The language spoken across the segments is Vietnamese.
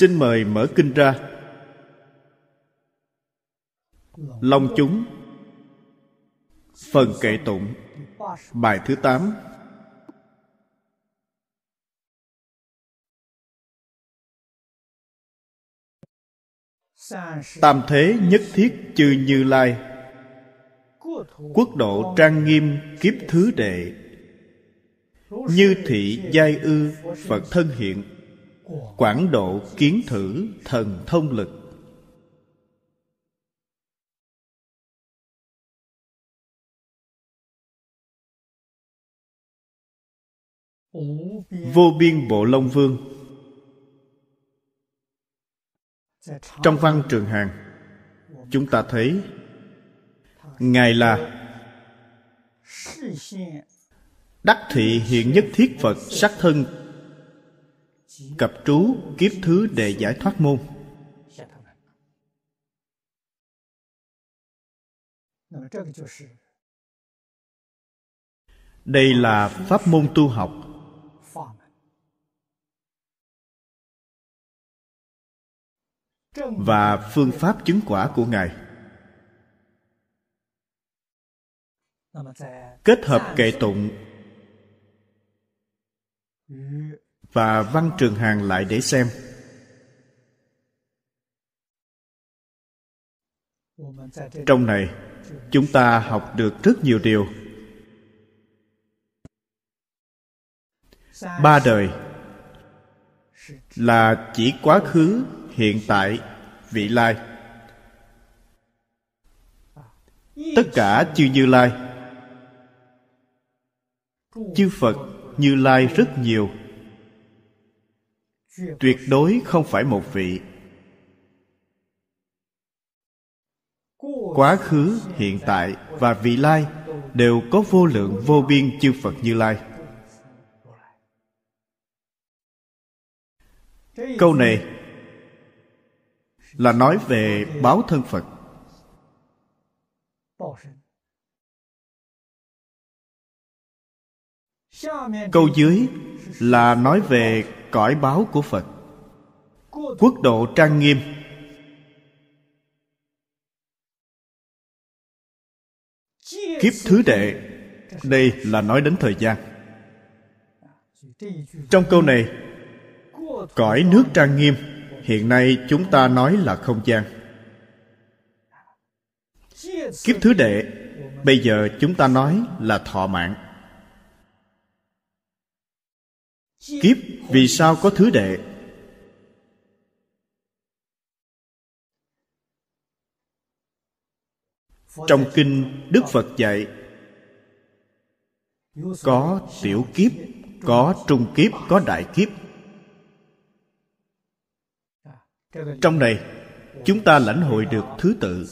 xin mời mở kinh ra. Long chúng. Phần kệ tụng. Bài thứ tám. Tam thế nhất thiết chư như lai. Quốc độ trang nghiêm kiếp thứ đệ. Như thị giai ư, phật thân hiện quảng độ kiến thử thần thông lực. Vô biên bộ long vương. Trong văn trường hàng chúng ta thấy, ngài là đắc thị hiện nhất thiết phật sắc thân cập trú kiếp thứ để giải thoát môn. Đây là pháp môn tu học. Và phương pháp chứng quả của ngài. Kết hợp kệ tụng và văn trường hàng lại để xem. Trong này, chúng ta học được rất nhiều điều. Ba đời là chỉ quá khứ, hiện tại, vị lai. Tất cả chư như lai. Chư phật như lai rất nhiều tuyệt đối không phải một vị. Quá khứ, hiện tại và vị lai đều có vô lượng vô biên chư phật như lai. Câu này là nói về báo thân phật. Câu dưới là nói về cõi báo của phật. Quốc độ trang nghiêm. Kiếp thứ đệ. Đây là nói đến thời gian. Trong câu này, cõi nước trang nghiêm, hiện nay chúng ta nói là không gian. Kiếp thứ đệ, bây giờ chúng ta nói là thọ mạng. Kiếp vì sao có thứ đệ? Trong kinh đức phật dạy, có tiểu kiếp, có trung kiếp, có đại kiếp. Trong này, chúng ta lãnh hội được thứ tự.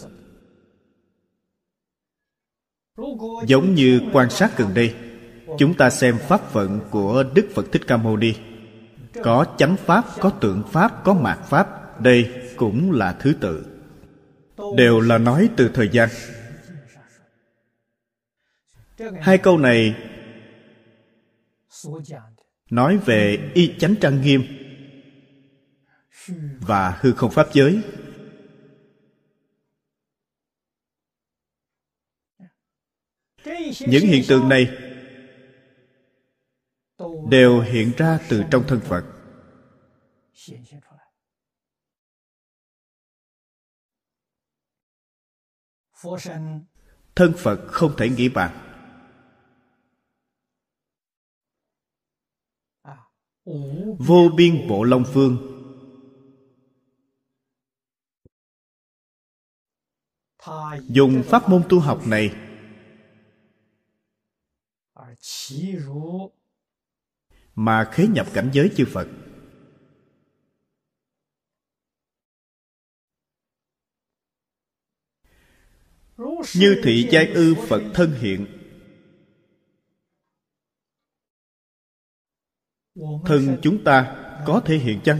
Giống như quan sát gần đây chúng ta xem pháp vận của đức phật thích ca mâu ni. Có chánh pháp, có tượng pháp, có mạt pháp, đây cũng là thứ tự. Đều là nói từ thời gian. Hai câu này nói về y chánh trang nghiêm và hư không pháp giới. Những hiện tượng này đều hiện ra từ trong thân phật. Thân phật không thể nghĩ bàn. Vô biên bộ long phương dùng pháp môn tu học này mà khế nhập cảnh giới chư phật. Như thị giai ư phật thân hiện, thân chúng ta có thể hiện chăng?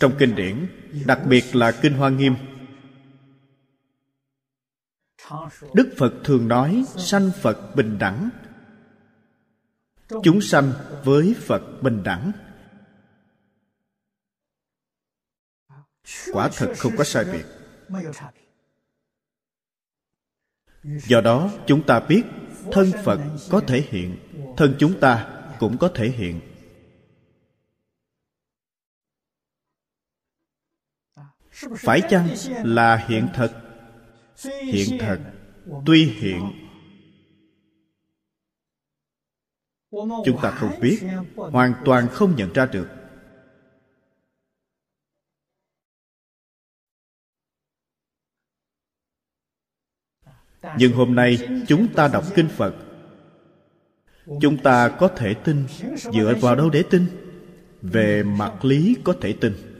Trong kinh điển, đặc biệt là kinh hoa nghiêm đức phật thường nói, sanh phật bình đẳng. Chúng sanh với phật bình đẳng. Quả thật không có sai biệt. Do đó, chúng ta biết thân phật có thể hiện, thân chúng ta cũng có thể hiện. Phải chăng là hiện thật? Hiện thật. Tuy hiện. Chúng ta không biết. Hoàn toàn không nhận ra được. Nhưng hôm nay chúng ta đọc kinh phật. Chúng ta có thể tin. Dựa vào đâu để tin? Về mặt lý có thể tin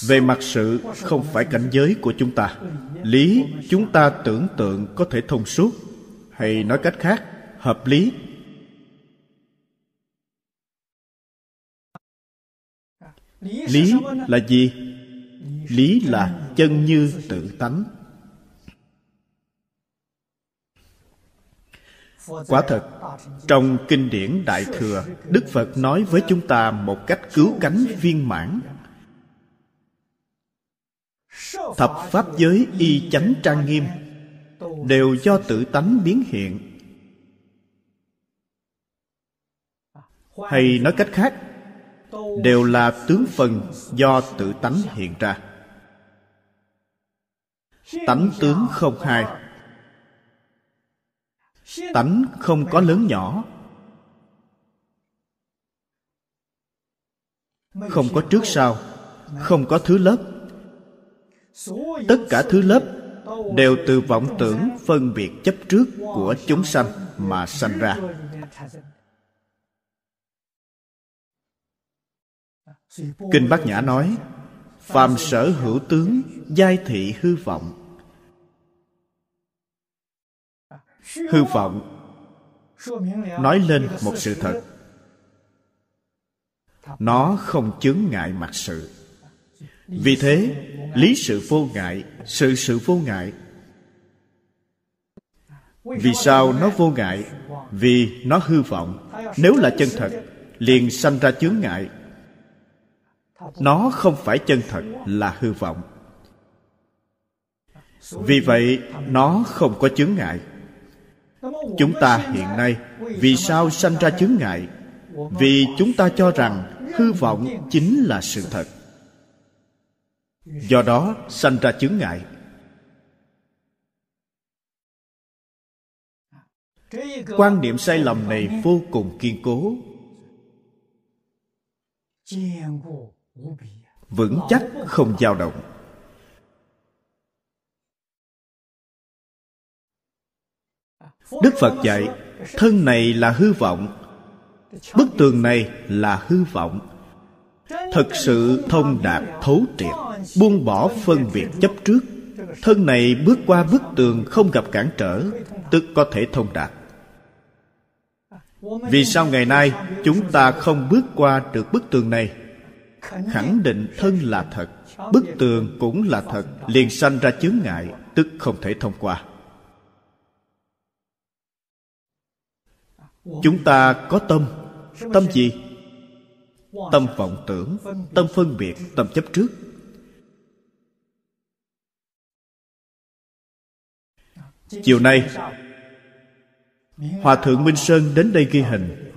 về mặt sự không phải cảnh giới của chúng ta. Lý chúng ta tưởng tượng có thể thông suốt. Hay nói cách khác, hợp lý. Lý là gì? Lý là chân như tự tánh. Quả thật, trong kinh điển đại thừa, đức phật nói với chúng ta một cách cứu cánh viên mãn thập pháp giới y chánh trang nghiêm đều do tự tánh biến hiện. Hay nói cách khác, đều là tướng phần do tự tánh hiện ra. Tánh tướng không hai. Tánh không có lớn nhỏ. Không có trước sau, không có thứ lớp tất cả thứ lớp đều từ vọng tưởng phân biệt chấp trước của chúng sanh mà sanh ra. Kinh bát nhã nói, phàm sở hữu tướng, giai thị hư vọng. Hư vọng nói lên một sự thật. Nó không chướng ngại mặt sự vì thế, lý sự vô ngại, sự sự vô ngại. Vì sao nó vô ngại? Vì nó hư vọng. Nếu là chân thật, liền sanh ra chướng ngại. Nó không phải chân thật, là hư vọng. Vì vậy, nó không có chướng ngại. Chúng ta hiện nay, vì sao sanh ra chướng ngại? Vì chúng ta cho rằng hư vọng chính là sự thật do đó, sanh ra chướng ngại. Quan niệm sai lầm này vô cùng kiên cố. Vững chắc không dao động. Đức phật dạy, thân này là hư vọng, bức tường này là hư vọng thật sự thông đạt thấu triệt, buông bỏ phân biệt chấp trước. Thân này bước qua bức tường không gặp cản trở, tức có thể thông đạt. Vì sao ngày nay chúng ta không bước qua được bức tường này? Khẳng định thân là thật, bức tường cũng là thật, liền sanh ra chướng ngại, tức không thể thông qua. Chúng ta có tâm. Tâm gì? Tâm vọng tưởng, tâm phân biệt, tâm chấp trước. Chiều nay, hòa thượng minh sơn đến đây ghi hình.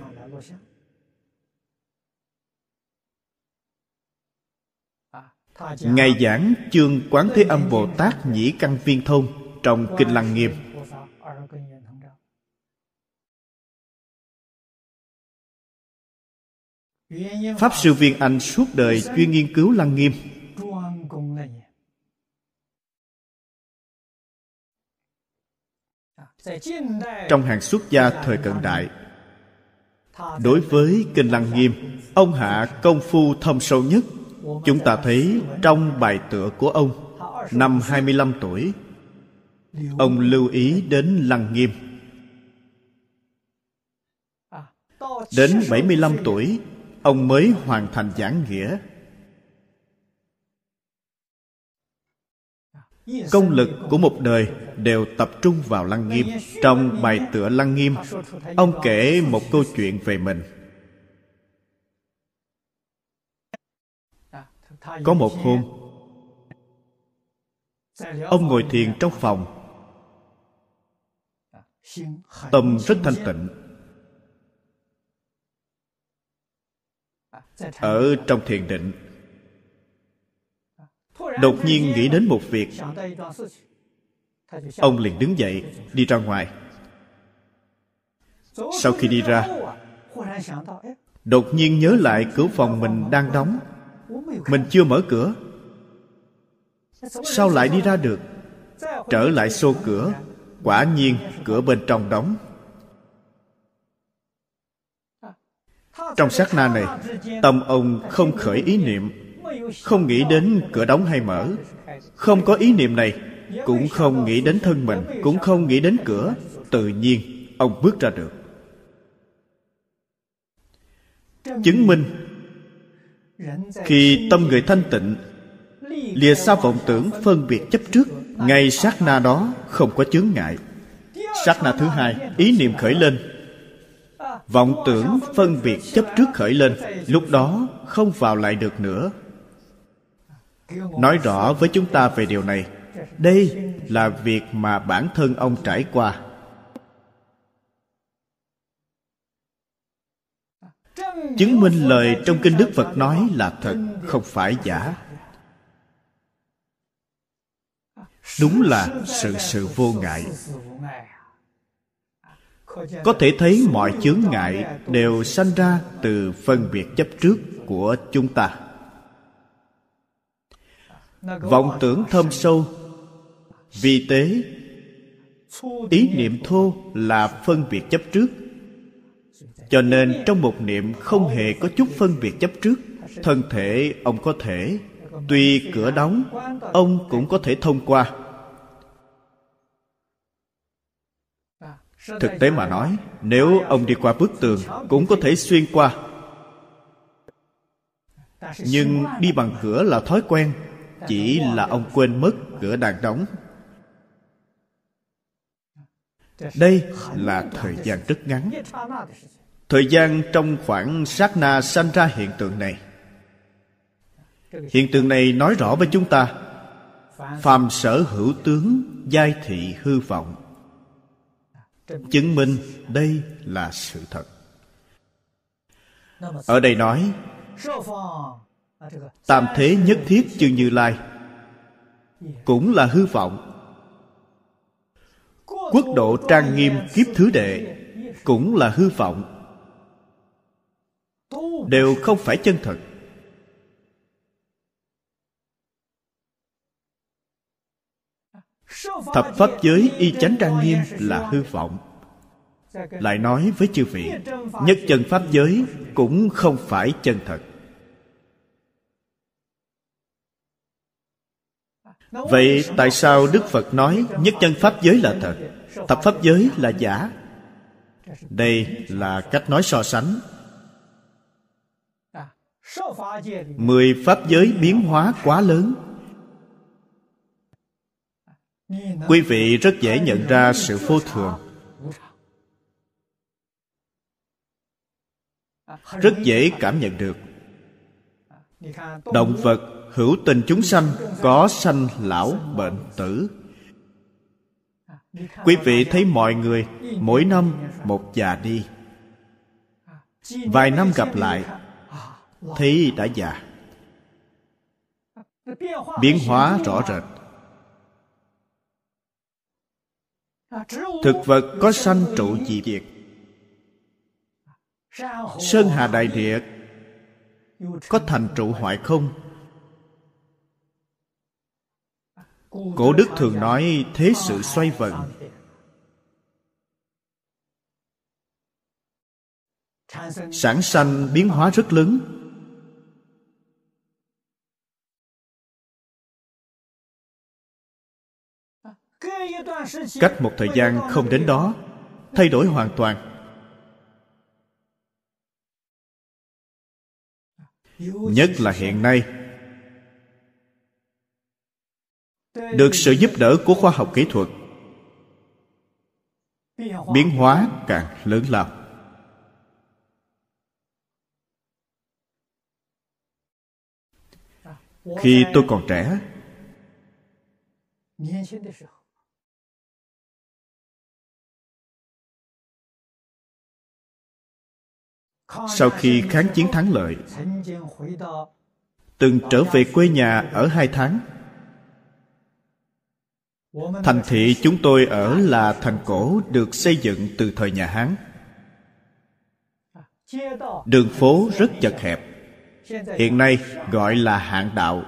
Ngài giảng chương quán thế âm bồ tát nhĩ căn viên thông trong kinh lăng nghiêm. Pháp sư Viên Anh suốt đời chuyên nghiên cứu Lăng Nghiêm. Trong hàng xuất gia thời cận đại, Đối với Kinh Lăng Nghiêm, Ông hạ công phu thâm sâu nhất. Chúng ta thấy trong bài tựa của ông, Năm 25 tuổi, Ông lưu ý đến Lăng Nghiêm. Đến 75 tuổi Ông mới hoàn thành giảng nghĩa. Công lực của một đời đều tập trung vào Lăng Nghiêm. Trong bài tựa Lăng Nghiêm, Ông kể một câu chuyện về mình. Có một hôm, Ông ngồi thiền trong phòng. Tâm rất thanh tịnh. Ở trong thiền định Đột nhiên nghĩ đến một việc. Ông liền đứng dậy Đi ra ngoài. Sau khi đi ra Đột nhiên nhớ lại cửa phòng mình đang đóng. Mình chưa mở cửa. Sao lại đi ra được? Trở lại xô cửa. Quả nhiên cửa bên trong đóng Trong sát na này, Tâm ông không khởi ý niệm, Không nghĩ đến cửa đóng hay mở. Không có ý niệm này, Cũng không nghĩ đến thân mình, Cũng không nghĩ đến cửa. Tự nhiên, ông bước ra được. Chứng minh, Khi tâm người thanh tịnh, Lìa xa vọng tưởng phân biệt chấp trước, Ngay sát na đó không có chướng ngại. Sát na thứ hai, Ý niệm khởi lên vọng tưởng phân biệt chấp trước khởi lên, lúc đó không vào lại được nữa. Nói rõ với chúng ta về điều này, đây là việc mà bản thân ông trải qua. Chứng minh lời trong kinh đức phật nói là thật, không phải giả. Đúng là sự sự vô ngại có thể thấy mọi chướng ngại đều sanh ra từ phân biệt chấp trước của chúng ta. Vọng tưởng thâm sâu vì thế ý niệm thô là phân biệt chấp trước. Cho nên trong một niệm không hề có chút phân biệt chấp trước thân thể ông có thể tuy cửa đóng ông cũng có thể thông qua thực tế mà nói, nếu ông đi qua bức tường cũng có thể xuyên qua. Nhưng đi bằng cửa là thói quen, chỉ là ông quên mất cửa đang đóng. Đây là thời gian rất ngắn. Thời gian trong khoảng sát na sanh ra hiện tượng này. Hiện tượng này nói rõ với chúng ta, phàm sở hữu tướng giai thị hư vọng chứng minh đây là sự thật. Ở đây nói, tam thế nhất thiết chư như lai cũng là hư vọng. Quốc độ trang nghiêm kiếp thứ đệ cũng là hư vọng. Đều không phải chân thật. Thập pháp giới y chánh trang nghiêm là hư vọng. Lại nói với chư vị, nhất chân pháp giới cũng không phải chân thật. Vậy tại sao đức phật nói nhất chân pháp giới là thật, thập pháp giới là giả? Đây là cách nói so sánh. Mười pháp giới biến hóa quá lớn quý vị rất dễ nhận ra sự vô thường. Rất dễ cảm nhận được. Động vật hữu tình chúng sanh có sanh lão bệnh tử. Quý vị thấy mọi người mỗi năm một già đi. Vài năm gặp lại, thấy đã già. Biến hóa rõ rệt. Thực vật có sanh trụ diệt sơn hà đại địa có thành trụ hoại không? Cổ đức thường nói thế sự xoay vần. Sản sanh biến hóa rất lớn. Cách một thời gian không đến đó, thay đổi hoàn toàn. Nhất là hiện nay, được sự giúp đỡ của khoa học kỹ thuật, biến hóa càng lớn lao. Khi tôi còn trẻ sau khi kháng chiến thắng lợi, từng trở về quê nhà ở hai tháng. Thành thị chúng tôi ở là thành cổ được xây dựng từ thời nhà hán. Đường phố rất chật hẹp, hiện nay gọi là hạng đạo.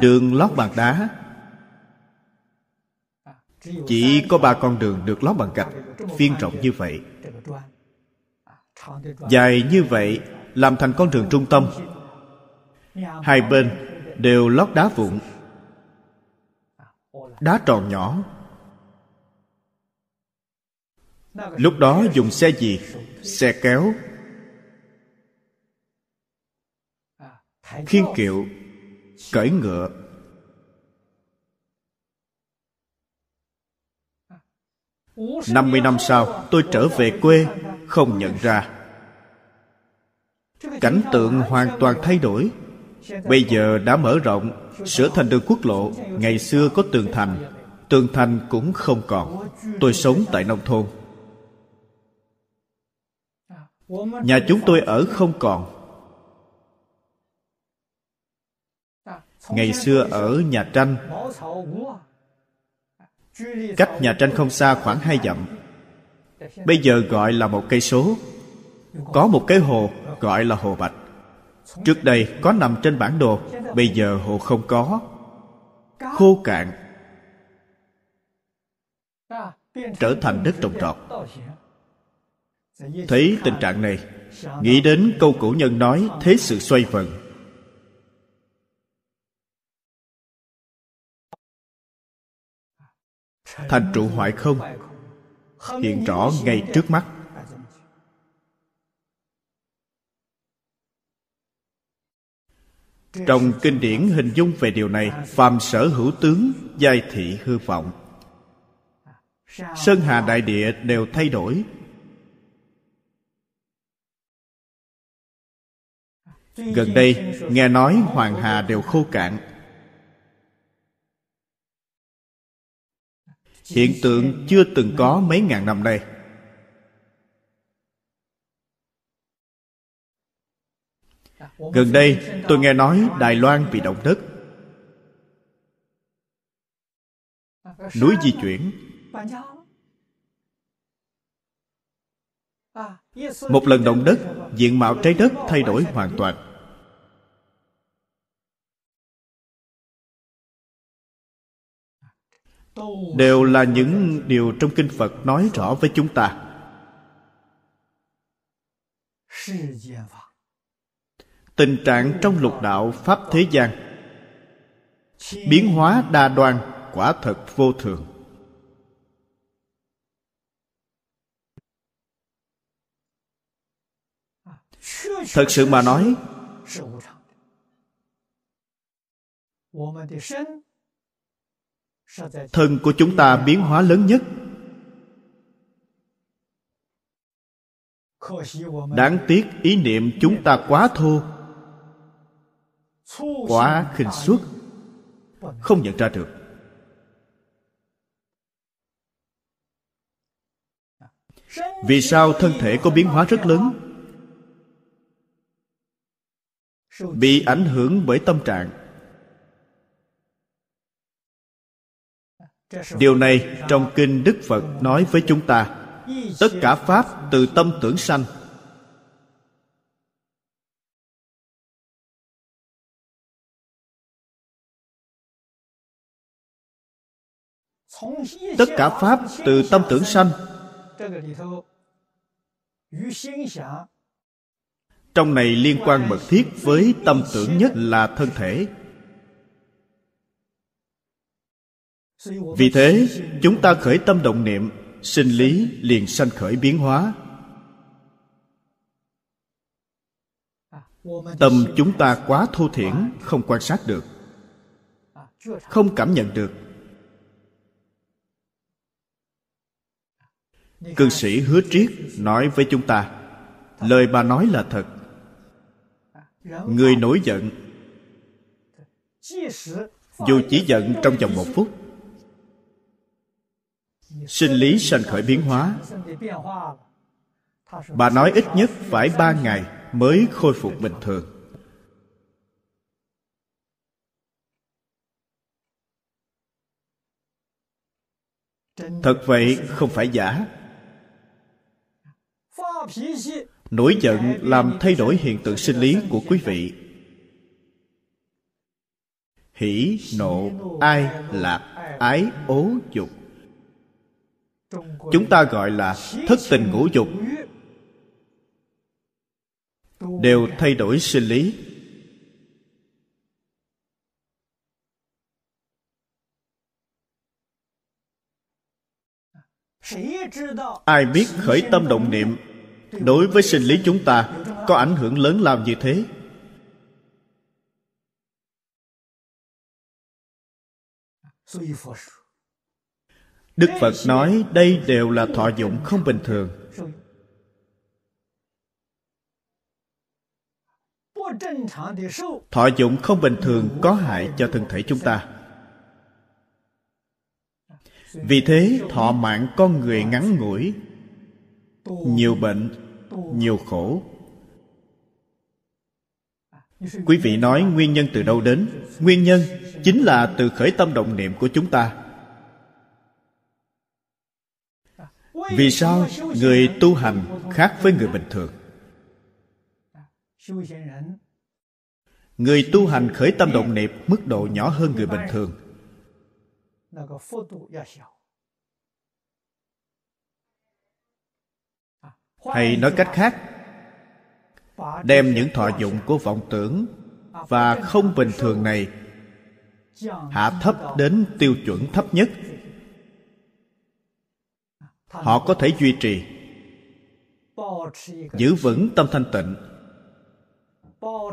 Đường lót bằng đá chỉ có ba con đường được lót bằng gạch, phiên rộng như vậy. Dài như vậy làm thành con đường trung tâm. Hai bên đều lót đá vụn. Đá tròn nhỏ. Lúc đó dùng xe gì? Xe kéo. Khiên kiệu, cởi ngựa. Năm mươi năm sau, tôi trở về quê, không nhận ra. Cảnh tượng hoàn toàn thay đổi. Bây giờ đã mở rộng, sửa thành đường quốc lộ, ngày xưa có tường thành. Tường thành cũng không còn. Tôi sống tại nông thôn. Nhà chúng tôi ở không còn. Ngày xưa ở nhà tranh cách nhà tranh không xa khoảng hai dặm. Bây giờ gọi là một cây số. Có một cái hồ gọi là hồ bạch. Trước đây có nằm trên bản đồ, bây giờ hồ không có. Khô cạn. Trở thành đất trồng trọt. Thấy tình trạng này, nghĩ đến câu cổ nhân nói thế sự xoay vần. Thành trụ hoại không? Hiện rõ ngay trước mắt. Trong kinh điển hình dung về điều này, phàm sở hữu tướng giai thị hư vọng. Sơn hà đại địa đều thay đổi. Gần đây, nghe nói hoàng hà đều khô cạn. Hiện tượng chưa từng có mấy ngàn năm nay. Gần đây, tôi nghe nói đài loan bị động đất. Núi di chuyển. Một lần động đất, diện mạo trái đất thay đổi hoàn toàn. Đều là những điều trong kinh phật nói rõ với chúng ta. Tình trạng trong lục đạo pháp thế gian. Biến hóa đa đoan, quả thật vô thường. Thật sự mà nói thân của chúng ta biến hóa lớn nhất. Đáng tiếc ý niệm chúng ta quá thô. Quá khinh suất. Không nhận ra được. Vì sao thân thể có biến hóa rất lớn? bị ảnh hưởng bởi tâm trạng điều này trong kinh đức phật nói với chúng ta, tất cả pháp từ tâm tưởng sanh. Tất cả pháp từ tâm tưởng sanh. Trong này liên quan mật thiết với tâm tưởng nhất là thân thể. vì thế, chúng ta khởi tâm động niệm, sinh lý liền sanh khởi biến hóa. Tâm chúng ta quá thô thiển, không quan sát được, không cảm nhận được. Cư sĩ hứa triết nói với chúng ta, lời bà nói là thật. Người nổi giận, dù chỉ giận trong vòng một phút sinh lý sanh khởi biến hóa. Bà nói ít nhất phải ba ngày mới khôi phục bình thường. Thật vậy không phải giả. Nổi giận làm thay đổi hiện tượng sinh lý của quý vị. Hỷ nộ ai lạc ái ố dục chúng ta gọi là thất tình ngũ dục. Đều thay đổi sinh lý. Ai biết khởi tâm động niệm, đối với sinh lý chúng ta có ảnh hưởng lớn lao như thế? Đức phật nói đây đều là thọ dụng không bình thường. Thọ dụng không bình thường có hại cho thân thể chúng ta. Vì thế, thọ mạng con người ngắn ngủi, nhiều bệnh, nhiều khổ. Quý vị nói nguyên nhân từ đâu đến? Nguyên nhân chính là từ khởi tâm động niệm của chúng ta. Vì sao người tu hành khác với người bình thường? Người tu hành khởi tâm động niệm mức độ nhỏ hơn người bình thường. Hay nói cách khác, đem những thọ dụng của vọng tưởng và không bình thường này hạ thấp đến tiêu chuẩn thấp nhất họ có thể duy trì giữ vững tâm thanh tịnh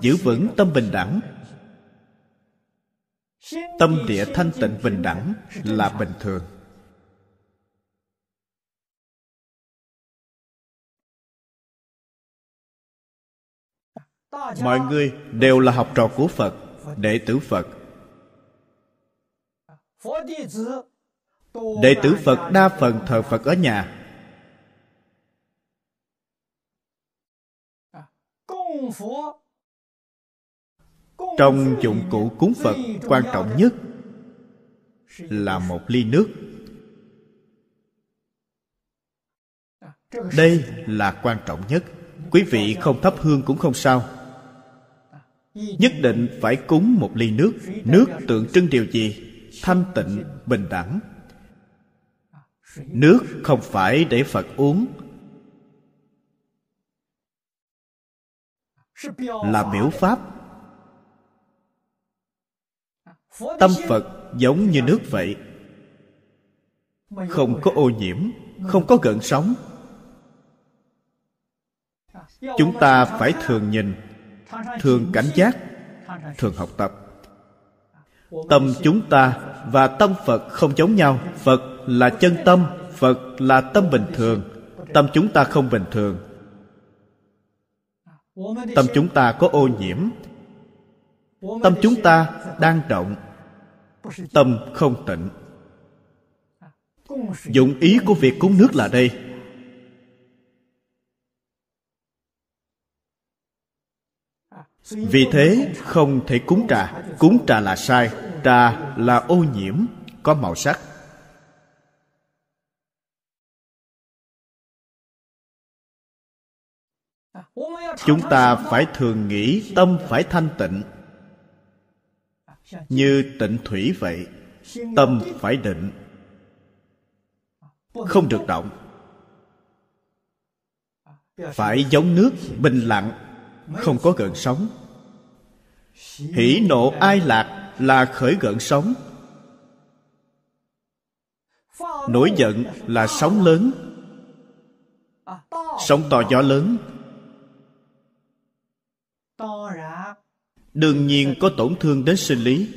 giữ vững tâm bình đẳng. Tâm địa thanh tịnh bình đẳng là bình thường. Mọi người đều là học trò của phật đệ tử phật đệ tử phật, đa phần thờ phật ở nhà. Trong dụng cụ cúng phật, quan trọng nhất là một ly nước. Đây là quan trọng nhất. Quý vị không thắp hương cũng không sao. Nhất định phải cúng một ly nước. Nước tượng trưng điều gì? Thanh tịnh, bình đẳng nước không phải để phật uống. Là biểu pháp. Tâm phật giống như nước vậy. Không có ô nhiễm, không có gợn sóng. Chúng ta phải thường nhìn, thường cảnh giác, thường học tập. Tâm chúng ta và tâm phật không giống nhau. Phật là chân tâm, phật là tâm bình thường. Tâm chúng ta không bình thường. Tâm chúng ta có ô nhiễm. Tâm chúng ta đang động. Tâm không tịnh. Dụng ý của việc cúng nước là đây. Vì thế, không thể cúng trà. Cúng trà là sai. Trà là ô nhiễm, có màu sắc. Chúng ta phải thường nghĩ, tâm phải thanh tịnh. Như tịnh thủy vậy, tâm phải định. Không được động. Phải giống nước, bình lặng, không có gợn sóng. Hỷ nộ ai lạc là khởi gợn sóng. Nổi giận là sóng lớn. Sóng to gió lớn. Đương nhiên có tổn thương đến sinh lý.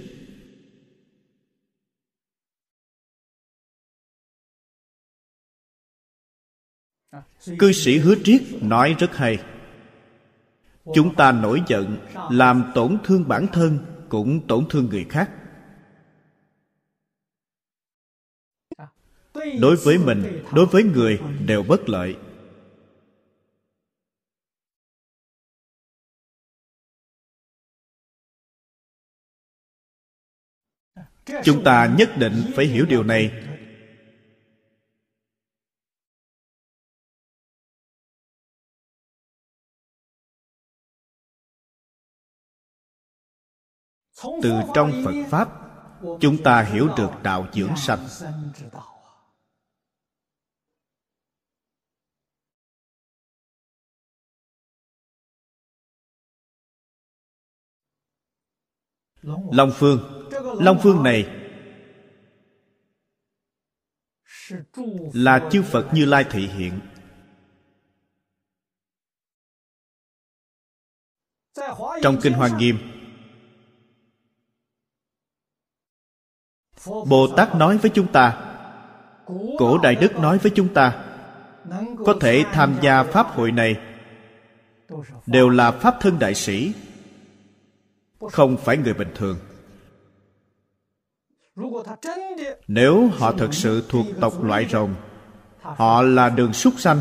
Cư sĩ hứa triết nói rất hay. Chúng ta nổi giận, làm tổn thương bản thân cũng tổn thương người khác. Đối với mình, đối với người đều bất lợi. Chúng ta nhất định phải hiểu điều này. Từ trong phật pháp, chúng ta hiểu được đạo dưỡng sanh. Long phương. Long phương này là chư phật như lai thị hiện. Trong kinh hoa nghiêm, bồ tát nói với chúng ta, cổ đại đức nói với chúng ta, có thể tham gia pháp hội này đều là pháp thân đại sĩ không phải người bình thường. Nếu họ thực sự thuộc tộc loại rồng, họ là đường súc sanh.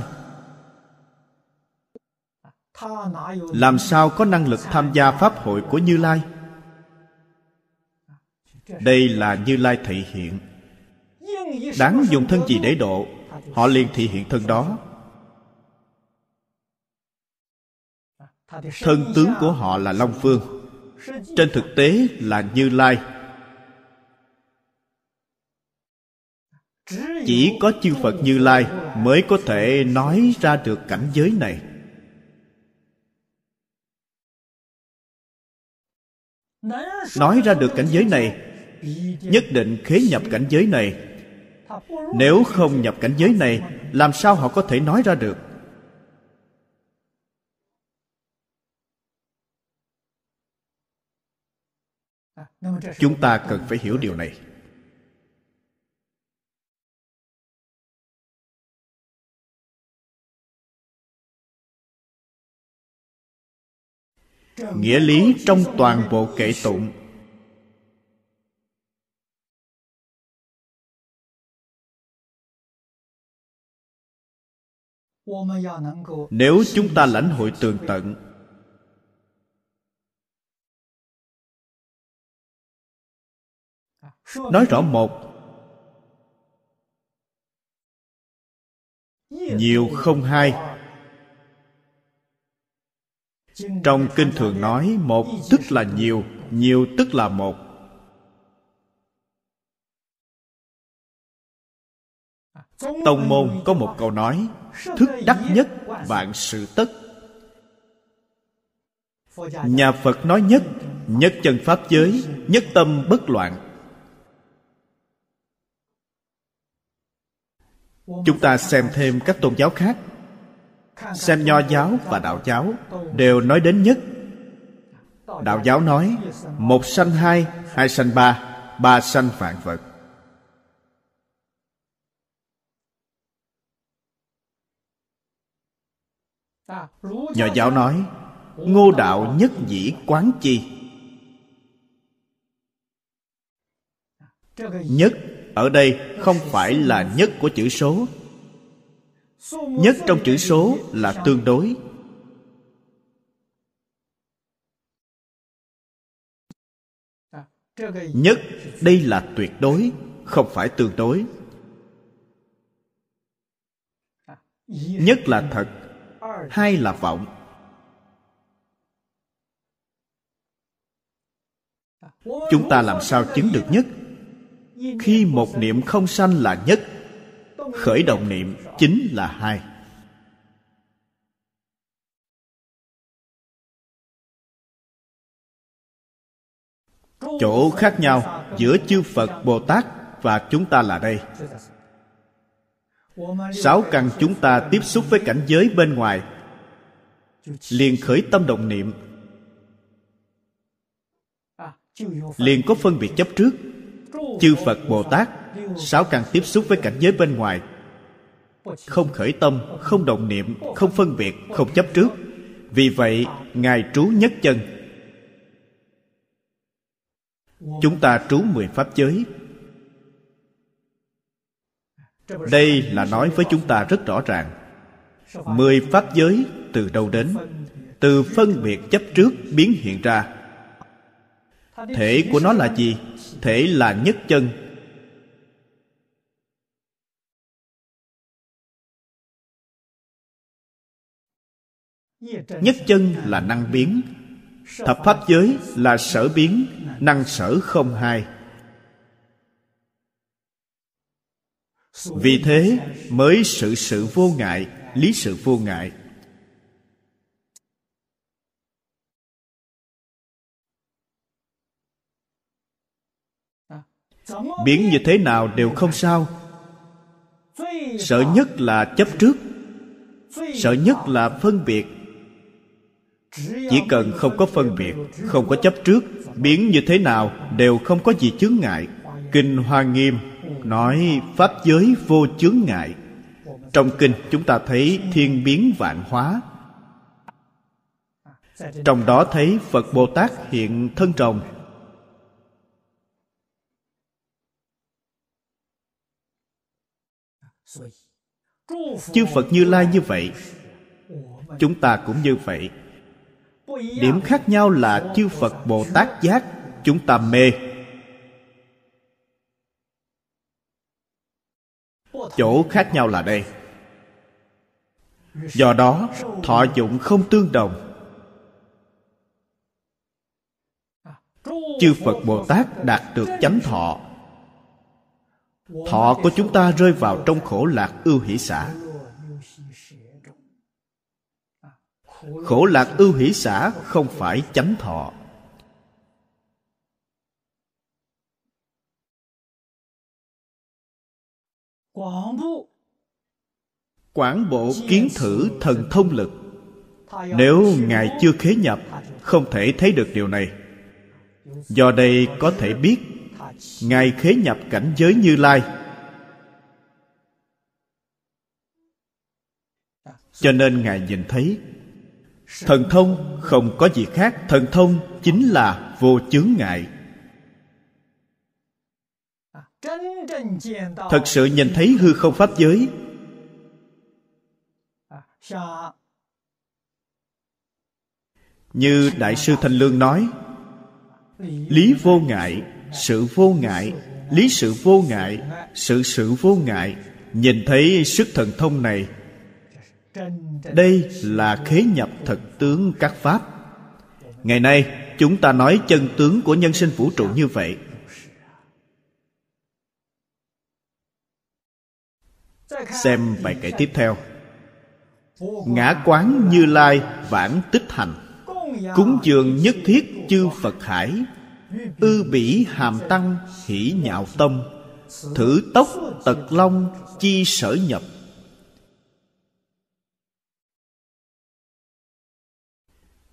Làm sao có năng lực tham gia pháp hội của như lai? Đây là như lai thị hiện. Đáng dùng thân gì để độ, họ liền thị hiện thân đó. Thân tướng của họ là long phương trên thực tế là như lai. Chỉ có chư phật như lai mới có thể nói ra được cảnh giới này. Nói ra được cảnh giới này, nhất định khế nhập cảnh giới này. Nếu không nhập cảnh giới này, làm sao họ có thể nói ra được? Chúng ta cần phải hiểu điều này. Nghĩa lý trong toàn bộ kệ tụng. Nếu chúng ta lãnh hội tường tận nói rõ một. Nhiều không hai. Trong kinh thường nói, một tức là nhiều nhiều tức là một. Tông môn có một câu nói, thức đắc nhất vạn sự tất. Nhà phật nói nhất nhất chân pháp giới, nhất tâm bất loạn. Chúng ta xem thêm các tôn giáo khác. Xem nho giáo và đạo giáo đều nói đến nhất. Đạo giáo nói, một sanh hai hai sanh ba ba sanh vạn vật. Nho giáo nói, Ngô đạo nhất dĩ quán chi. Nhất ở đây không phải là nhất của chữ số. Nhất trong chữ số là tương đối. Nhất, đây là tuyệt đối, Không phải tương đối. Nhất là thật, hai là vọng. Chúng ta làm sao chứng được nhất? Khi một niệm không sanh là nhất, khởi động niệm chính là hai. Chỗ khác nhau giữa chư phật bồ tát và chúng ta là đây. Sáu căn chúng ta tiếp xúc với cảnh giới bên ngoài, liền khởi tâm động niệm. Liền có phân biệt chấp trước chư phật bồ tát sáu căn tiếp xúc với cảnh giới bên ngoài? Không khởi tâm, không động niệm, không phân biệt, không chấp trước. Vì vậy, ngài trú nhất chân. Chúng ta trú mười pháp giới. Đây là nói với chúng ta rất rõ ràng. Mười pháp giới từ đâu đến? Từ phân biệt chấp trước biến hiện ra thể của nó là gì? Thể là nhất chân. Nhất chân là năng biến. Thập pháp giới là sở biến, năng sở không hai. Vì thế mới sự sự vô ngại, lý sự vô ngại. Biến như thế nào đều không sao. Sợ nhất là chấp trước. Sợ nhất là phân biệt. Chỉ cần không có phân biệt, không có chấp trước biến như thế nào đều không có gì chướng ngại. Kinh hoa nghiêm nói pháp giới vô chướng ngại. Trong kinh chúng ta thấy thiên biến vạn hóa. Trong đó thấy phật bồ tát hiện thân trồng chư phật như lai như vậy, chúng ta cũng như vậy. Điểm khác nhau là chư phật bồ tát giác, chúng ta mê. Chỗ khác nhau là đây. Do đó, thọ dụng không tương đồng. Chư phật bồ tát đạt được chánh thọ thọ của chúng ta rơi vào trong khổ lạc ưu hỷ xã khổ lạc ưu hỷ xã không phải chánh thọ. Quảng bộ kiến thử thần thông lực. Nếu ngài chưa khế nhập, không thể thấy được điều này. Do đây có thể biết ngài khế nhập cảnh giới như lai. Cho nên ngài nhìn thấy, thần thông không có gì khác, thần thông chính là vô chướng ngại. Thật sự nhìn thấy hư không pháp giới, như đại sư thanh lương nói, lý vô ngại sự vô ngại, lý sự vô ngại, sự sự vô ngại. Nhìn thấy sức thần thông này, đây là khế nhập thật tướng các pháp. Ngày nay, chúng ta nói chân tướng của nhân sinh vũ trụ như vậy. Xem bài kể tiếp theo. Ngã quán như lai vãng tích hành. Cúng dường nhất thiết chư phật hải ư bỉ hàm tăng hỷ nhạo tâm, thử tốc tật long chi sở nhập.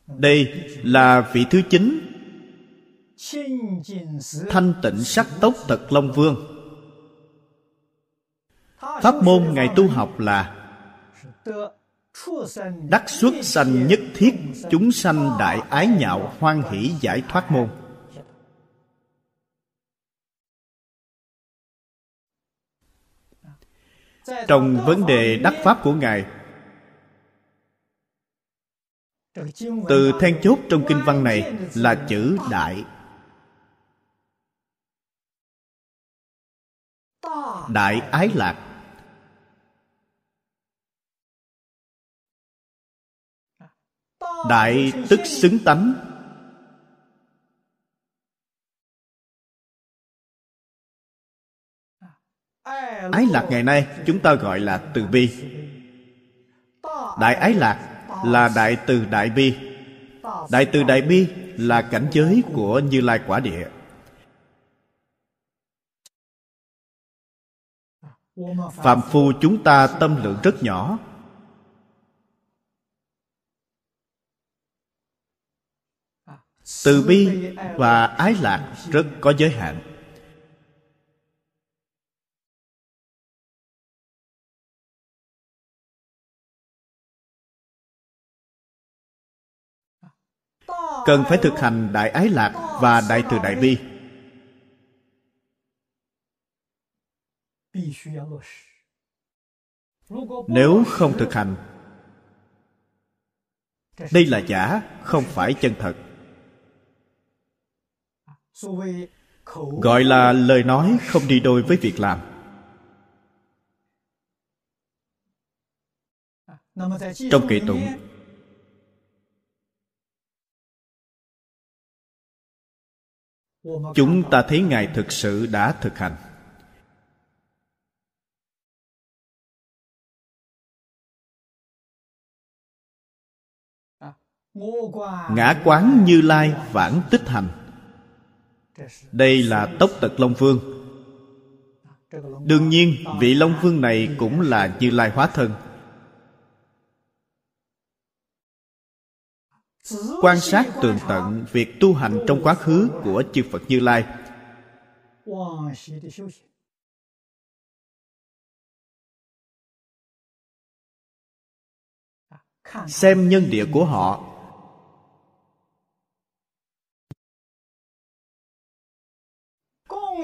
Đây là vị thứ chín. Thanh tịnh sắc tốc tật long vương. Pháp môn ngài tu học là đắc xuất sanh nhất thiết, chúng sanh đại ái nhạo hoan hỷ giải thoát môn. Trong vấn đề đắc pháp của ngài, từ then chốt trong kinh văn này là chữ đại. Đại ái lạc. Đại tức xứng tánh. Ái lạc ngày nay chúng ta gọi là từ bi. Đại ái lạc là đại từ đại bi. Đại từ đại bi là cảnh giới của như lai quả địa. Phạm phu chúng ta tâm lượng rất nhỏ. Từ bi và ái lạc rất có giới hạn. Cần phải thực hành đại ái lạc và đại từ đại bi. Nếu không thực hành, đây là giả, không phải chân thật. Gọi là lời nói không đi đôi với việc làm. Trong kỳ tụng chúng ta thấy ngài thực sự đã thực hành. Ngã quán như lai vãng tích hành. Đây là tốc tật long vương. Đương nhiên, vị long vương này cũng là như lai hóa thân. Quan sát tường tận việc tu hành trong quá khứ của chư phật như lai. Xem nhân địa của họ.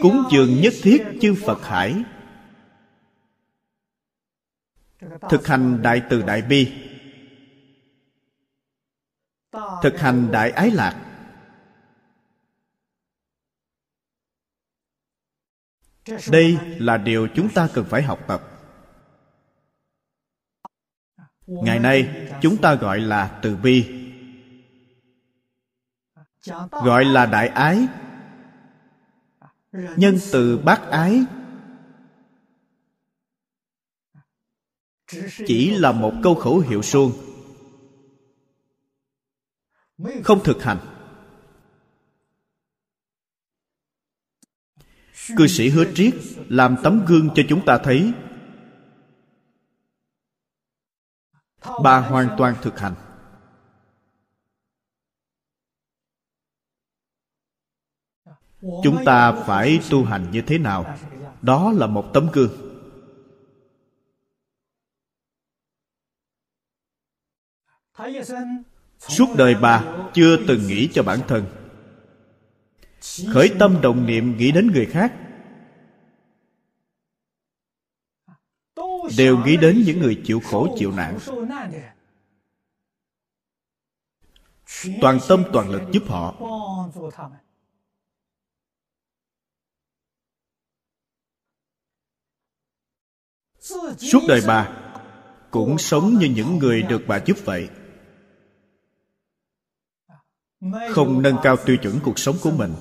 Cúng dường nhất thiết chư phật hải. Thực hành đại từ đại bi thực hành đại ái lạc. Đây là điều chúng ta cần phải học tập. Ngày nay, chúng ta gọi là từ bi. Gọi là đại ái. Nhân từ bác ái. Chỉ là một câu khẩu hiệu suông không thực hành. Cư sĩ hứa triết làm tấm gương cho chúng ta thấy bà hoàn toàn thực hành. Chúng ta phải tu hành như thế nào? Đó là một tấm gương suốt đời bà, chưa từng nghĩ cho bản thân. Khởi tâm động niệm nghĩ đến người khác. Đều nghĩ đến những người chịu khổ, chịu nạn. Toàn tâm, toàn lực giúp họ. Suốt đời bà, cũng sống như những người được bà giúp vậy không nâng cao tiêu chuẩn cuộc sống của mình.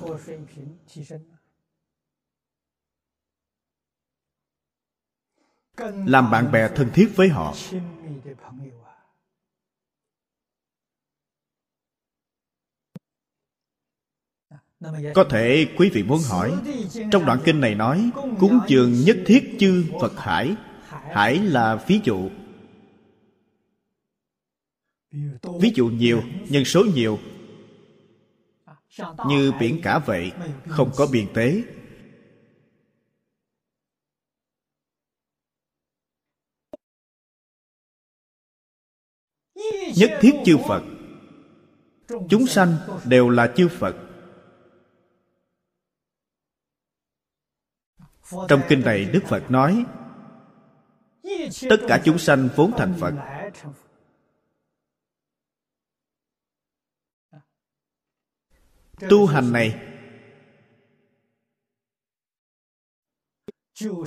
Làm bạn bè thân thiết với họ. Có thể quý vị muốn hỏi, trong đoạn kinh này nói, cúng dường nhất thiết chư phật hải. Hải là ví dụ. Ví dụ nhiều, nhân số nhiều như biển cả vậy không có biên tế. Nhất thiết chư phật. Chúng sanh đều là chư phật. Trong kinh này đức phật nói tất cả chúng sanh vốn thành phật tu hành này.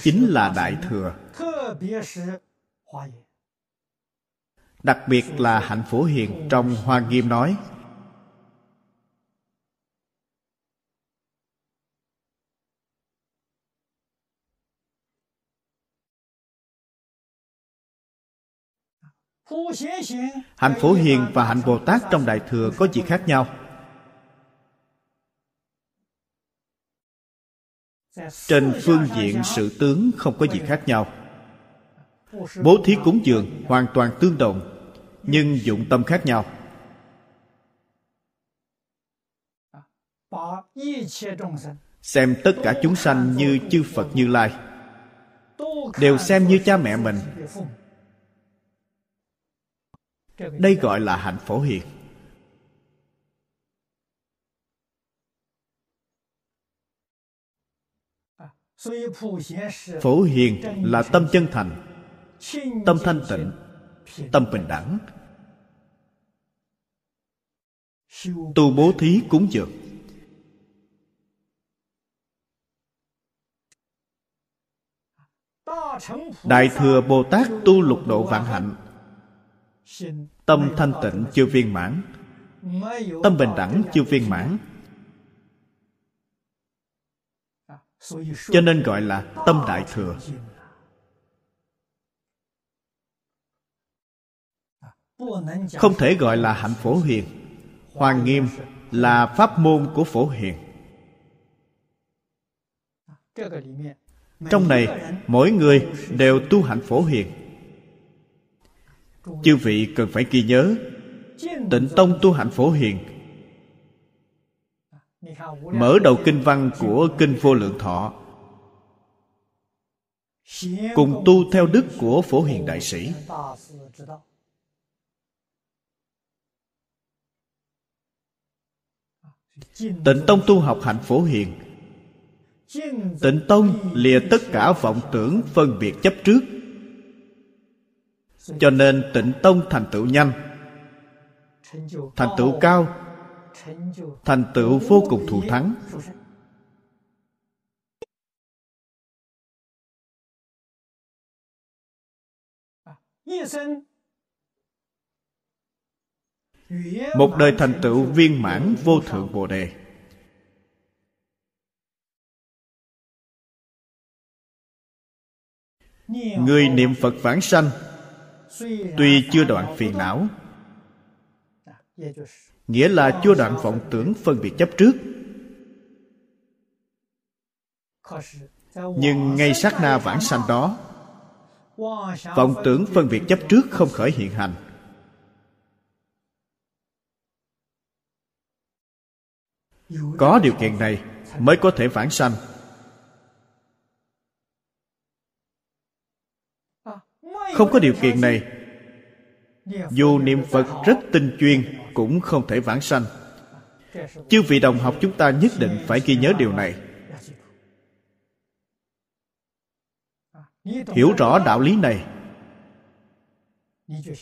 Chính là đại thừa. Đặc biệt là hạnh phổ hiền trong hoa nghiêm nói. Hạnh phổ hiền và hạnh bồ tát trong đại thừa có gì khác nhau? Trên phương diện sự tướng không có gì khác nhau. Bố thí cúng dường hoàn toàn tương đồng, nhưng dụng tâm khác nhau. Xem tất cả chúng sanh như chư phật như lai. Đều xem như cha mẹ mình. Đây gọi là hạnh phổ hiền. Phổ hiền là tâm chân thành, tâm thanh tịnh, tâm bình đẳng. Tu bố thí cúng dường. Đại thừa bồ tát tu lục độ vạn hạnh, tâm thanh tịnh chưa viên mãn, tâm bình đẳng chưa viên mãn. Cho nên gọi là tâm đại thừa. Không thể gọi là hạnh phổ hiền. Hoàng nghiêm là pháp môn của phổ hiền. Trong này, mỗi người đều tu hạnh phổ hiền. Chư vị cần phải ghi nhớ, tịnh tông tu hạnh phổ hiền mở đầu kinh văn của kinh vô lượng thọ. Cùng tu theo đức của phổ hiền đại sĩ. Tịnh tông tu học hạnh phổ hiền. Tịnh tông lìa tất cả vọng tưởng phân biệt chấp trước. Cho nên tịnh tông thành tựu nhanh, thành tựu cao thành tựu vô cùng thù thắng. Một đời thành tựu viên mãn vô thượng bồ đề. Người niệm phật vãng sanh, tuy chưa đoạn phiền não nghĩa là chưa đoạn vọng tưởng phân biệt chấp trước. Nhưng ngay sát na vãng sanh đó, vọng tưởng phân biệt chấp trước không khởi hiện hành. Có điều kiện này mới có thể vãng sanh. Không có điều kiện này, dù niệm phật rất tinh chuyên cũng không thể vãng sanh. Chư vị đồng học chúng ta nhất định phải ghi nhớ điều này. Hiểu rõ đạo lý này.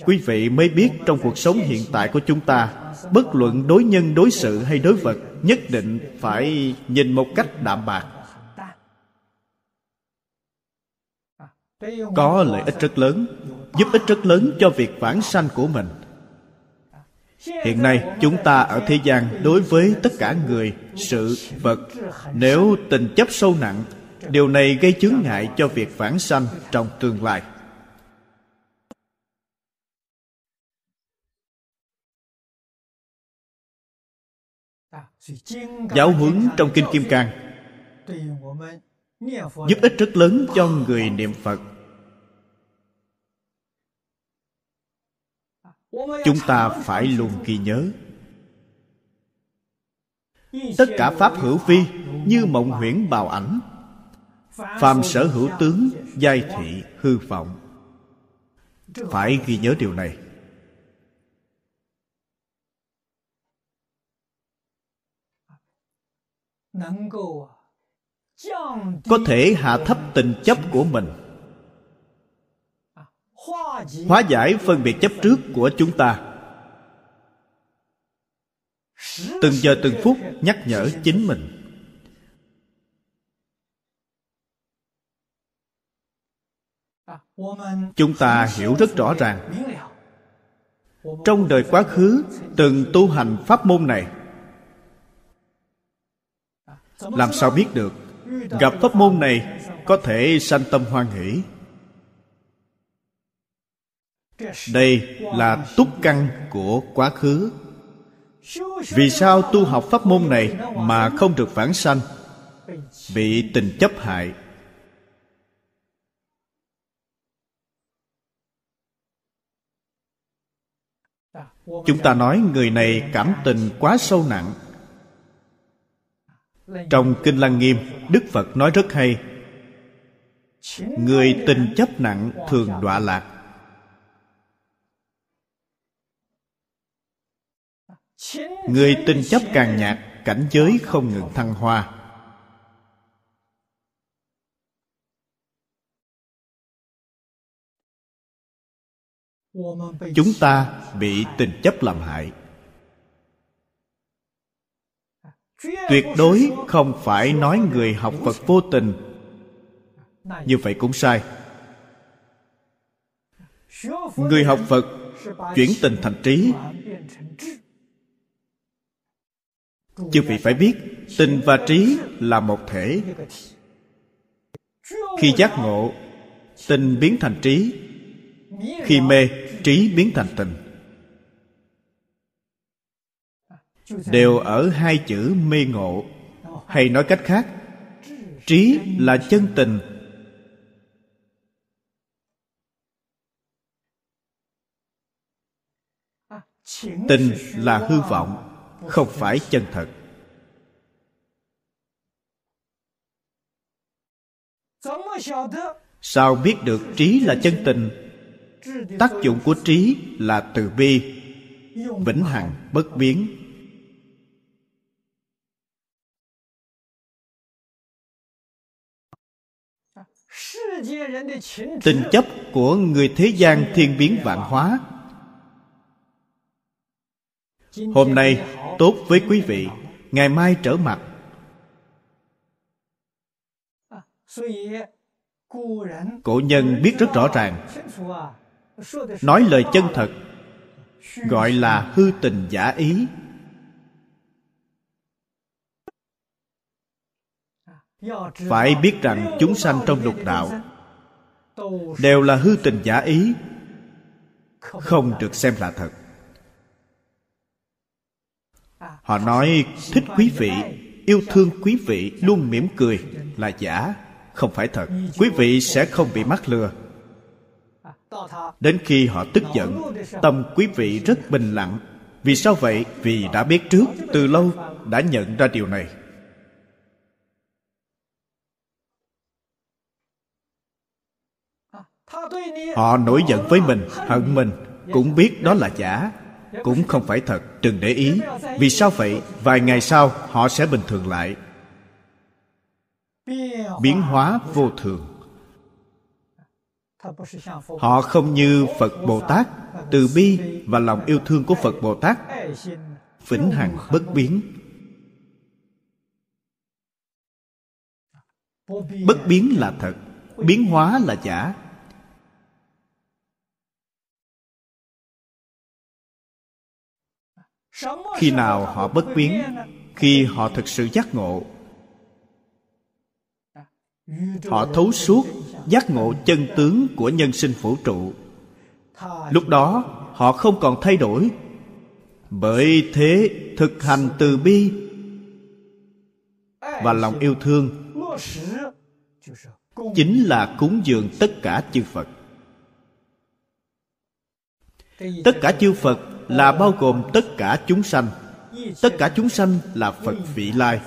Quý vị mới biết trong cuộc sống hiện tại của chúng ta, bất luận đối nhân, đối sự hay đối vật, nhất định phải nhìn một cách đạm bạc. Có lợi ích rất lớn, giúp ích rất lớn cho việc vãng sanh của mình hiện nay chúng ta ở thế gian đối với tất cả người sự vật. Nếu tình chấp sâu nặng điều này gây chướng ngại cho việc vãng sanh trong tương lai. Giáo huấn trong kinh kim cang giúp ích rất lớn cho người niệm phật chúng ta phải luôn ghi nhớ. Tất cả pháp hữu vi như mộng huyễn bào ảnh. Phàm sở hữu tướng, giai thị, hư vọng. Phải ghi nhớ điều này. Có thể hạ thấp tình chấp của mình hóa giải phân biệt chấp trước của chúng ta. Từng giờ từng phút nhắc nhở chính mình. Chúng ta hiểu rất rõ ràng. Trong đời quá khứ, từng tu hành pháp môn này, làm sao biết được gặp pháp môn này có thể sanh tâm hoan hỷ? Đây là túc căn của quá khứ. Vì sao tu học pháp môn này mà không được vãng sanh? Bị tình chấp hại. Chúng ta nói người này cảm tình quá sâu nặng. Trong kinh lăng nghiêm, đức phật nói rất hay, người tình chấp nặng thường đọa lạc. Người tình chấp càng nhạt, cảnh giới không ngừng thăng hoa. Chúng ta bị tình chấp làm hại. Tuyệt đối không phải nói người học phật vô tình. Như vậy cũng sai. Người học phật chuyển tình thành trí chư vị phải biết tình và trí là một thể. Khi giác ngộ tình biến thành trí. Khi mê, trí biến thành tình. Đều ở hai chữ mê ngộ. Hay nói cách khác, trí là chân tình. Tình là hư vọng không phải chân thật. Sao biết được trí là chân tình? Tác dụng của trí là từ bi, vĩnh hằng bất biến. Tình chấp của người thế gian thiên biến vạn hóa. Hôm nay tốt với quý vị. Ngày mai trở mặt. Cổ nhân biết rất rõ ràng. Nói lời chân thật. Gọi là hư tình giả ý. Phải biết rằng chúng sanh trong lục đạo đều là hư tình giả ý, không được xem là thật họ nói thích quý vị yêu thương quý vị luôn mỉm cười. Là giả không phải thật. Quý vị sẽ không bị mắc lừa. Đến khi họ tức giận tâm quý vị rất bình lặng. Vì sao vậy? Vì đã biết trước từ lâu đã nhận ra điều này. Họ nổi giận với mình hận mình cũng biết đó là giả cũng không phải thật, đừng để ý. Vì sao vậy? Vài ngày sau, họ sẽ bình thường lại. Biến hóa vô thường. Họ không như phật bồ tát, từ bi và lòng yêu thương của phật bồ tát. Vĩnh hằng bất biến. Bất biến là thật, biến hóa là giả. Khi nào họ bất biến, khi họ thực sự giác ngộ, họ thấu suốt giác ngộ chân tướng của nhân sinh vũ trụ. Lúc đó, họ không còn thay đổi. Bởi thế thực hành từ bi và lòng yêu thương chính là cúng dường tất cả chư phật. Tất cả chư phật là bao gồm tất cả chúng sanh. Tất cả chúng sanh là phật vị lai.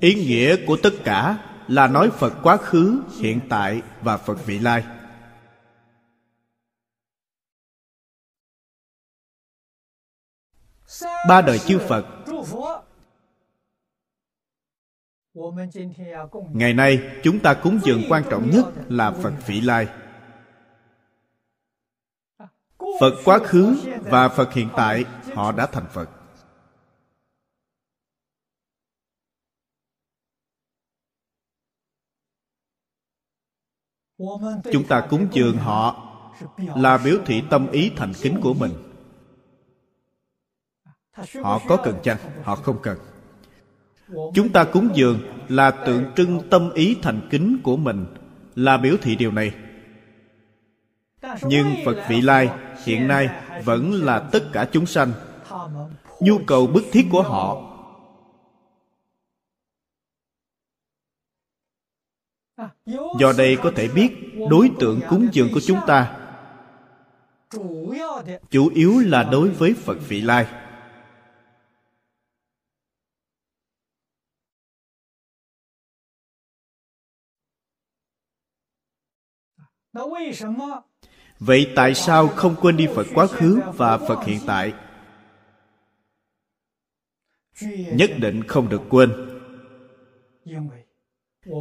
Ý nghĩa của tất cả là nói phật quá khứ, hiện tại và phật vị lai. Ba đời chư phật. Ngày nay, chúng ta cúng dường quan trọng nhất là phật vị lai phật quá khứ và phật hiện tại, họ đã thành phật. Chúng ta cúng dường họ là biểu thị tâm ý thành kính của mình. Họ có cần chăng? Họ không cần. Chúng ta cúng dường là tượng trưng tâm ý thành kính của mình, là biểu thị điều này. Nhưng phật vị lai hiện nay vẫn là tất cả chúng sanh. Nhu cầu bức thiết của họ. Do đây có thể biết đối tượng cúng dường của chúng ta. Chủ yếu là đối với phật vị lai vậy tại sao không quên đi phật quá khứ và phật hiện tại? Nhất định không được quên.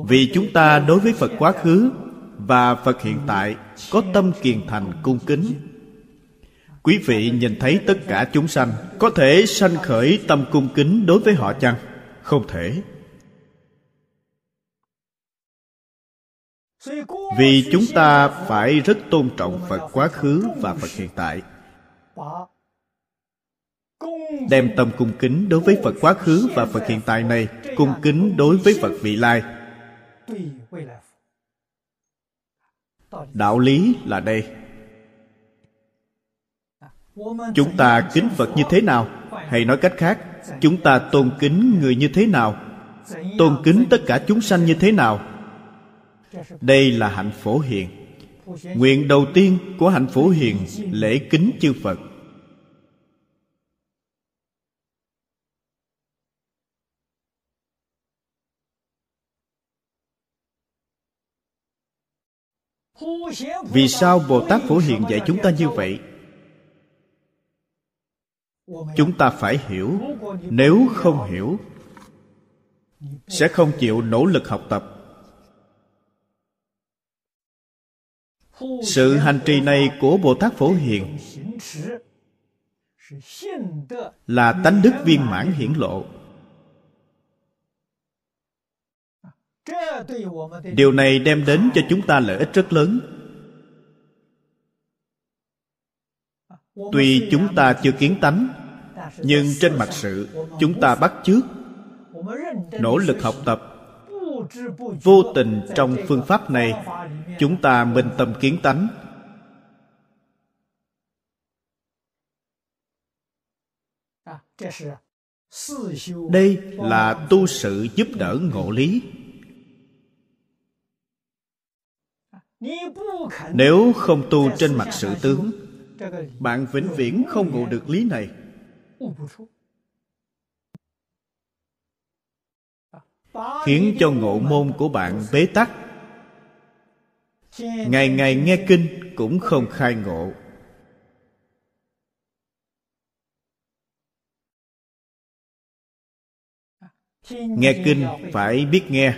Vì chúng ta đối với phật quá khứ và phật hiện tại có tâm kiền thành cung kính. Quý vị nhìn thấy tất cả chúng sanh có thể sanh khởi tâm cung kính đối với họ chăng? Không thể. Vì chúng ta phải rất tôn trọng phật quá khứ và phật hiện tại. Đem tâm cung kính đối với phật quá khứ và phật hiện tại này cung kính đối với phật vị lai. Đạo lý là đây. Chúng ta kính phật như thế nào? Hay nói cách khác, chúng ta tôn kính người như thế nào? Tôn kính tất cả chúng sanh như thế nào? Đây là hạnh phổ hiền. Nguyện đầu tiên của hạnh phổ hiền, lễ kính chư phật. Vì sao bồ tát phổ hiền dạy chúng ta như vậy? Chúng ta phải hiểu, nếu không hiểu, sẽ không chịu nỗ lực học tập. Sự hành trì này của bồ tát phổ hiền là tánh đức viên mãn hiển lộ. Điều này đem đến cho chúng ta lợi ích rất lớn. Tuy chúng ta chưa kiến tánh, nhưng trên mặt sự, chúng ta bắt chước, nỗ lực học tập vô tình trong phương pháp này, chúng ta minh tâm kiến tánh. Đây là tu sự giúp đỡ ngộ lý. Nếu không tu trên mặt sự tướng, bạn vĩnh viễn không ngộ được lý này. Khiến cho ngộ môn của bạn bế tắc. Ngày ngày nghe kinh cũng không khai ngộ. Nghe kinh phải biết nghe.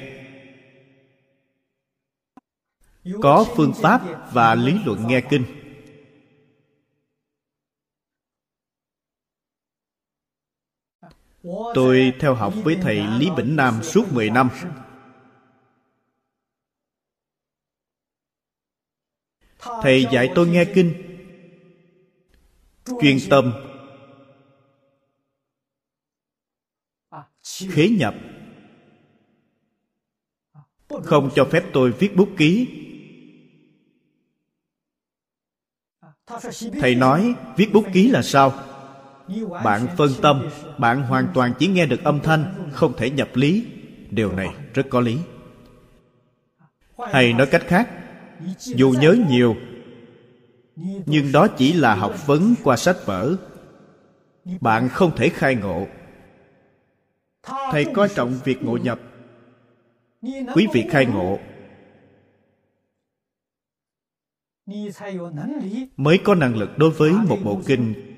Có phương pháp và lý luận nghe kinh. Tôi theo học với thầy lý bỉnh nam suốt 10 năm. Thầy dạy tôi nghe kinh, chuyên tâm, khế nhập. Không cho phép tôi viết bút ký. Thầy nói, viết bút ký là sao? Bạn phân tâm, bạn hoàn toàn chỉ nghe được âm thanh, không thể nhập lý. Điều này rất có lý. Hay nói cách khác, dù nhớ nhiều, nhưng đó chỉ là học vấn qua sách vở. Bạn không thể khai ngộ. Thầy coi trọng việc ngộ nhập. Quý vị khai ngộ. Mới có năng lực đối với một bộ kinh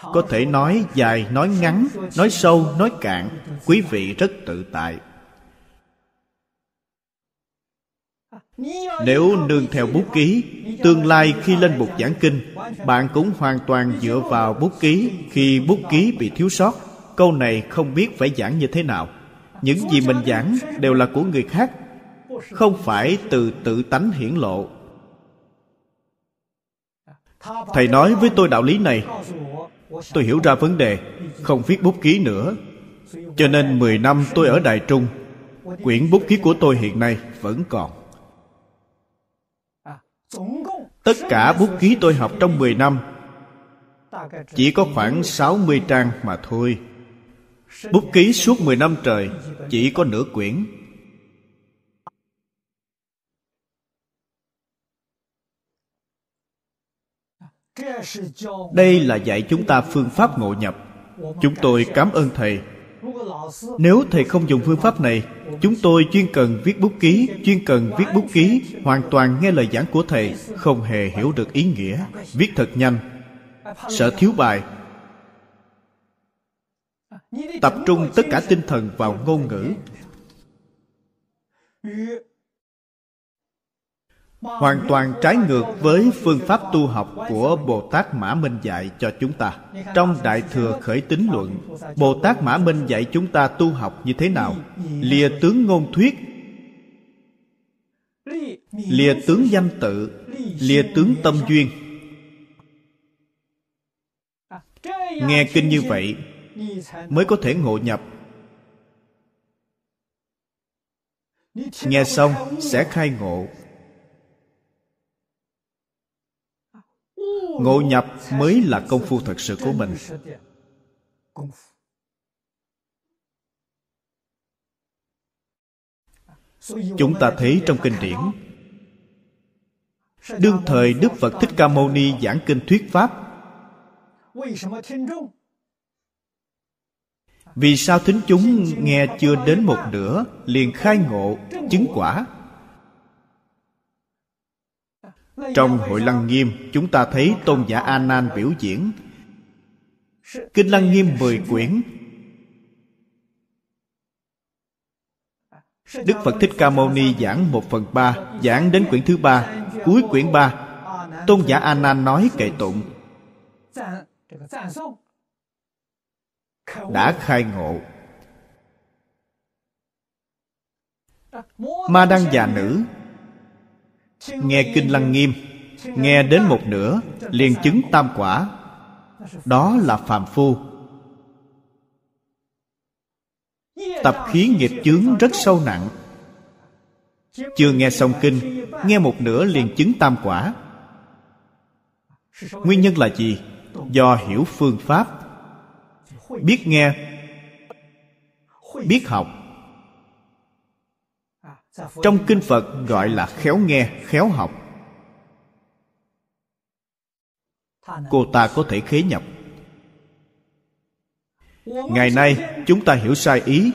có thể nói dài, nói ngắn, nói sâu, nói cạn, quý vị rất tự tại. Nếu nương theo bút ký, tương lai khi lên bục giảng kinh, bạn cũng hoàn toàn dựa vào bút ký khi bút ký bị thiếu sót. Câu này không biết phải giảng như thế nào. Những gì mình giảng đều là của người khác, không phải từ tự tánh hiển lộ. Thầy nói với tôi đạo lý này tôi hiểu ra vấn đề, không viết bút ký nữa. Cho nên 10 năm tôi ở Đài Trung. Quyển bút ký của tôi hiện nay vẫn còn. Tất cả bút ký tôi học trong 10 năm. Chỉ có khoảng 60 trang mà thôi. Bút ký suốt 10 năm trời, Chỉ có nửa quyển. Đây là dạy chúng ta phương pháp ngộ nhập. Chúng tôi cảm ơn thầy. Nếu thầy không dùng phương pháp này, chúng tôi chuyên cần viết bút ký, chuyên cần viết bút ký, hoàn toàn nghe lời giảng của thầy, không hề hiểu được ý nghĩa. Viết thật nhanh. Sợ thiếu bài. Tập trung tất cả tinh thần vào ngôn ngữ hoàn toàn trái ngược với phương pháp tu học của bồ tát mã minh dạy cho chúng ta. Trong đại thừa khởi tín luận, bồ tát mã minh dạy chúng ta tu học như thế nào? Lìa tướng ngôn thuyết. Lìa tướng danh tự. Lìa tướng tâm duyên. Nghe kinh như vậy, mới có thể ngộ nhập. Nghe xong, sẽ khai ngộ. Ngộ nhập mới là công phu thật sự của mình. Chúng ta thấy trong kinh điển, đương thời đức phật thích ca mâu ni giảng kinh thuyết pháp. Vì sao thính chúng nghe chưa đến một nửa liền khai ngộ, chứng quả? Trong hội lăng nghiêm, chúng ta thấy tôn giả a nan biểu diễn. Kinh lăng nghiêm mười quyển. Đức phật thích ca mâu ni giảng một phần ba, giảng đến quyển thứ ba, cuối quyển ba. Tôn giả a nan nói kệ tụng. Đã khai ngộ. Ma đăng già nữ nghe kinh lăng nghiêm, nghe đến một nửa liền chứng tam quả. Đó là phàm phu. Tập khí nghiệp chướng rất sâu nặng. Chưa nghe xong kinh, nghe một nửa liền chứng tam quả. Nguyên nhân là gì? Do hiểu phương pháp. Biết nghe, biết học trong kinh phật gọi là khéo nghe, khéo học. Cô ta có thể khế nhập. Ngày nay, chúng ta hiểu sai ý.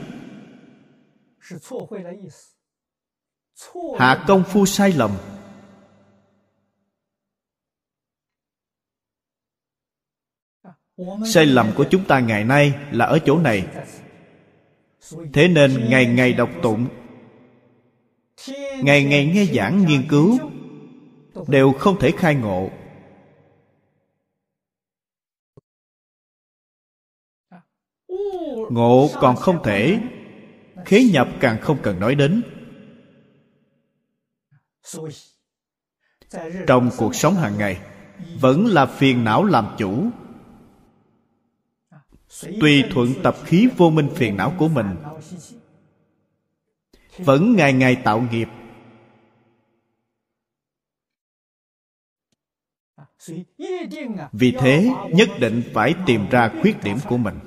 Hạ công phu sai lầm. Sai lầm của chúng ta ngày nay là ở chỗ này. Thế nên ngày ngày đọc tụng ngày ngày nghe giảng nghiên cứu, đều không thể khai ngộ. Ngộ còn không thể, khế nhập càng không cần nói đến. Trong cuộc sống hàng ngày, vẫn là phiền não làm chủ. Tùy thuận tập khí vô minh phiền não của mình, vẫn ngày ngày tạo nghiệp vì thế nhất định phải tìm ra khuyết điểm của mình.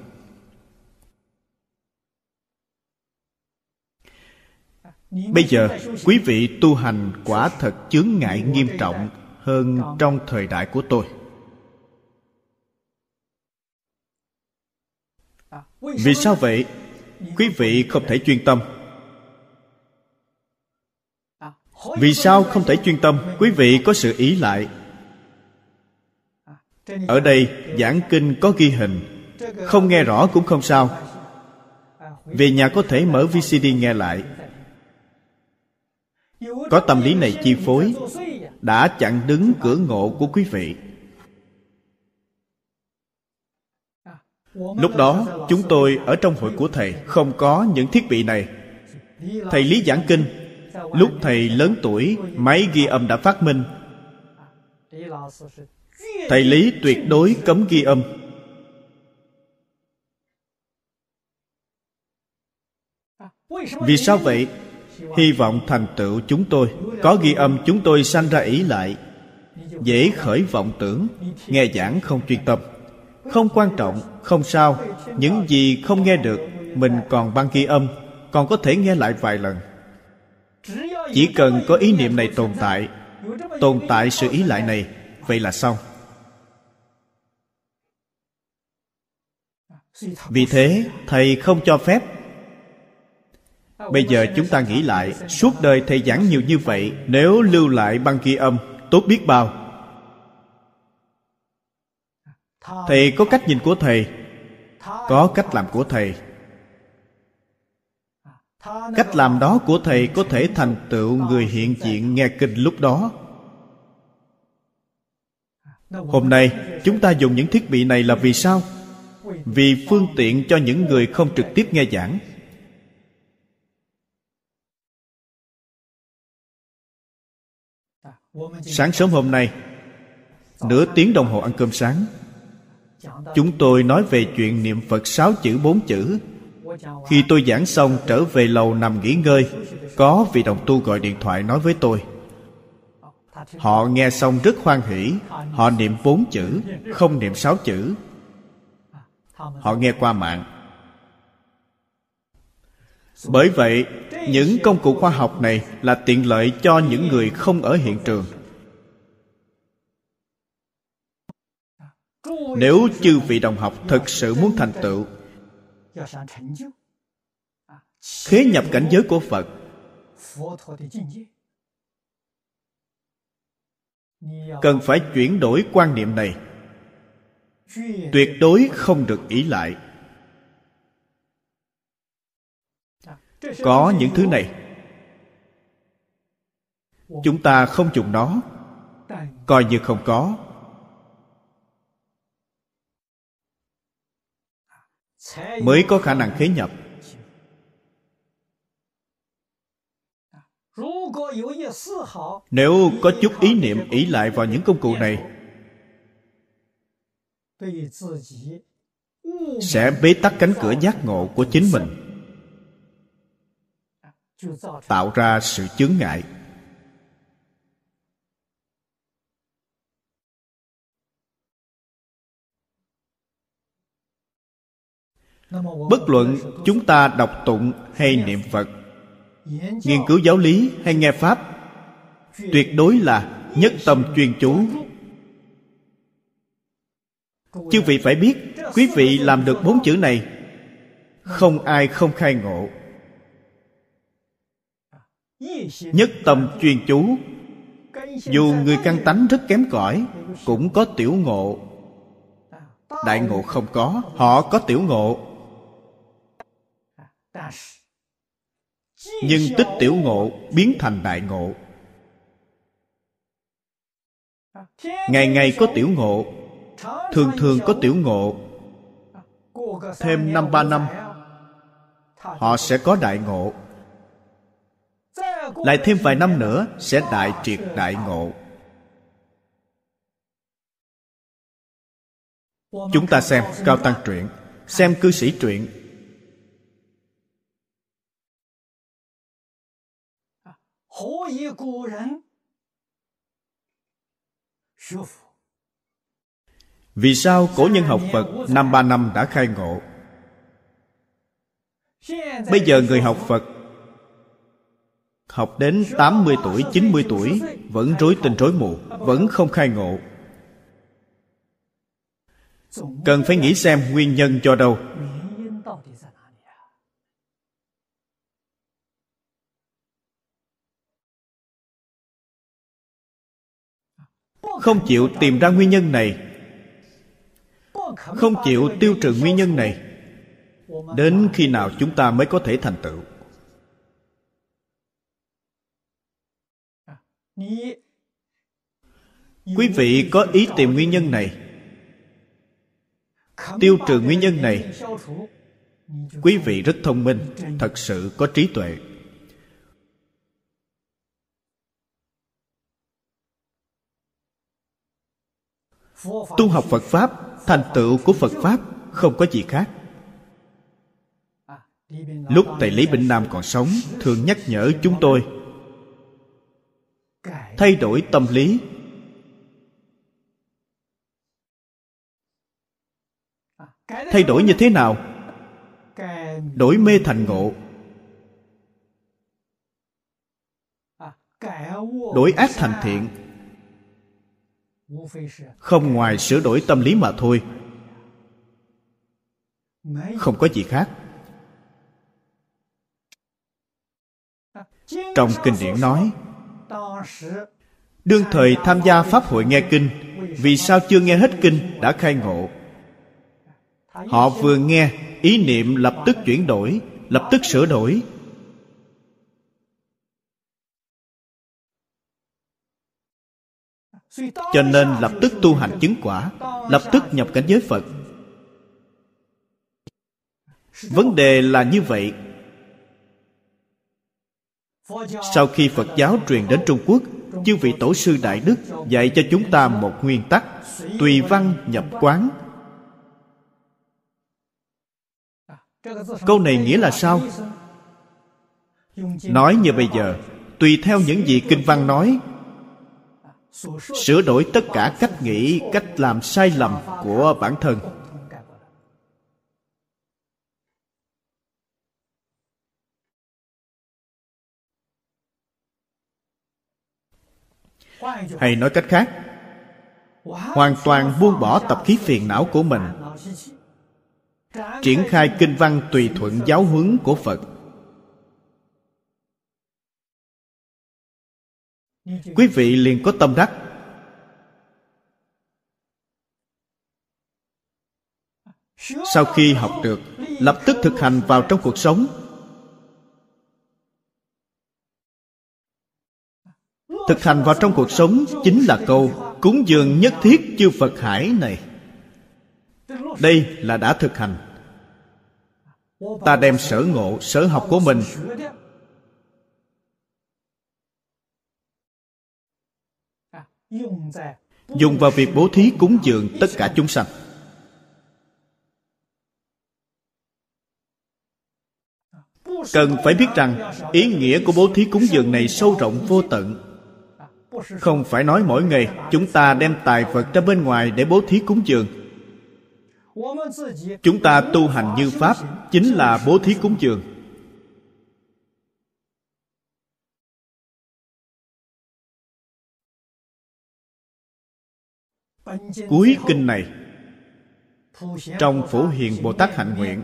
Bây giờ, quý vị tu hành quả thật chướng ngại nghiêm trọng hơn trong thời đại của tôi. Vì sao vậy? Quý vị không thể chuyên tâm. Vì sao không thể chuyên tâm? Quý vị có sự ý lại ở đây, giảng kinh có ghi hình. Không nghe rõ cũng không sao. Về nhà có thể mở vcd nghe lại. Có tâm lý này chi phối, đã chặn đứng cửa ngộ của quý vị. Lúc đó, chúng tôi ở trong hội của thầy, không có những thiết bị này. Thầy lý giảng kinh. Lúc thầy lớn tuổi, máy ghi âm đã phát minh thầy lý tuyệt đối cấm ghi âm. Vì sao vậy? Hy vọng thành tựu chúng tôi. Có ghi âm, chúng tôi sanh ra ý lại. Dễ khởi vọng tưởng, nghe giảng không chuyên tâm. Không quan trọng, không sao. Những gì không nghe được, mình còn băng ghi âm, còn có thể nghe lại vài lần. Chỉ cần có ý niệm này tồn tại tồn tại sự ý lại này, vậy là xong. Vì thế, thầy không cho phép. Bây giờ chúng ta nghĩ lại, suốt đời thầy giảng nhiều như vậy, nếu lưu lại băng ghi âm, tốt biết bao. Thầy có cách nhìn của thầy. Có cách làm của thầy. Cách làm đó của thầy có thể thành tựu người hiện diện nghe kinh lúc đó. Hôm nay, chúng ta dùng những thiết bị này là vì sao? Vì phương tiện cho những người không trực tiếp nghe giảng. Sáng sớm hôm nay, nửa tiếng đồng hồ ăn cơm sáng, chúng tôi nói về chuyện niệm phật sáu chữ bốn chữ. Khi tôi giảng xong trở về lầu nằm nghỉ ngơi, có vị đồng tu gọi điện thoại nói với tôi. Họ nghe xong rất hoan hỷ, họ niệm bốn chữ, không niệm sáu chữ họ nghe qua mạng. Bởi vậy, những công cụ khoa học này là tiện lợi cho những người không ở hiện trường. Nếu chư vị đồng học thực sự muốn thành tựu, khế nhập cảnh giới của phật, cần phải chuyển đổi quan niệm này tuyệt đối không được ý lại. Có những thứ này, chúng ta không dùng nó. Coi như không có. Mới có khả năng khế nhập. Nếu có chút ý niệm ý lại vào những công cụ này sẽ bế tắc cánh cửa giác ngộ của chính mình. tạo ra sự chướng ngại. Bất luận chúng ta đọc tụng hay niệm phật nghiên cứu giáo lý hay nghe pháp tuyệt đối là nhất tâm chuyên chú chư vị phải biết, quý vị làm được bốn chữ này, không ai không khai ngộ. Nhất tâm chuyên chú, dù người căn tánh rất kém cỏi, cũng có tiểu ngộ. Đại ngộ không có, họ có tiểu ngộ. Nhưng tích tiểu ngộ biến thành đại ngộ. Ngày ngày có tiểu ngộ thường thường có tiểu ngộ. Thêm năm ba năm, họ sẽ có đại ngộ. Lại thêm vài năm nữa, sẽ đại triệt đại ngộ. Chúng ta xem cao tăng truyện, xem cư sĩ truyện vì sao cổ nhân học Phật năm ba năm đã khai ngộ? Bây giờ người học Phật Học đến 80 tuổi, 90 tuổi Vẫn rối tình rối mù Vẫn không khai ngộ. Cần phải nghĩ xem nguyên nhân cho đâu. Không chịu tìm ra nguyên nhân này không chịu tiêu trừ nguyên nhân này. Đến khi nào chúng ta mới có thể thành tựu? Quý vị có ý tìm nguyên nhân này. Tiêu trừ nguyên nhân này. Quý vị rất thông minh, thật sự có trí tuệ. Tu học phật pháp, thành tựu của phật pháp không có gì khác. Lúc thầy lý bình nam còn sống, thường nhắc nhở chúng tôi, thay đổi tâm lý. Thay đổi như thế nào? Đổi mê thành ngộ. Đổi ác thành thiện không ngoài sửa đổi tâm lý mà thôi. không có gì khác. trong kinh điển nói đương thời tham gia pháp hội nghe kinh vì sao chưa nghe hết kinh đã khai ngộ？họ vừa nghe ý niệm lập tức chuyển đổi lập tức sửa đổi cho nên lập tức tu hành chứng quả, lập tức nhập cảnh giới phật. Vấn đề là như vậy. Sau khi phật giáo truyền đến trung quốc, chư vị tổ sư đại đức dạy cho chúng ta một nguyên tắc, tùy văn nhập quán. Câu này nghĩa là sao? Nói như bây giờ, tùy theo những gì kinh văn nói sửa đổi tất cả cách nghĩ, cách làm sai lầm của bản thân. Hay nói cách khác, hoàn toàn buông bỏ tập khí phiền não của mình. Triển khai kinh văn tùy thuận giáo huấn của phật. Quý vị liền có tâm đắc. Sau khi học được lập tức thực hành vào trong cuộc sống. Thực hành vào trong cuộc sống chính là câu cúng dường nhất thiết chư phật hải này. Đây là đã thực hành. Ta đem sở ngộ sở học của mình dùng vào việc bố thí cúng dường tất cả chúng sanh. Cần phải biết rằng, ý nghĩa của bố thí cúng dường này sâu rộng vô tận. Không phải nói mỗi ngày chúng ta đem tài vật ra bên ngoài để bố thí cúng dường. Chúng ta tu hành như pháp, chính là bố thí cúng dường. Cuối kinh này trong phổ hiền bồ tát hạnh nguyện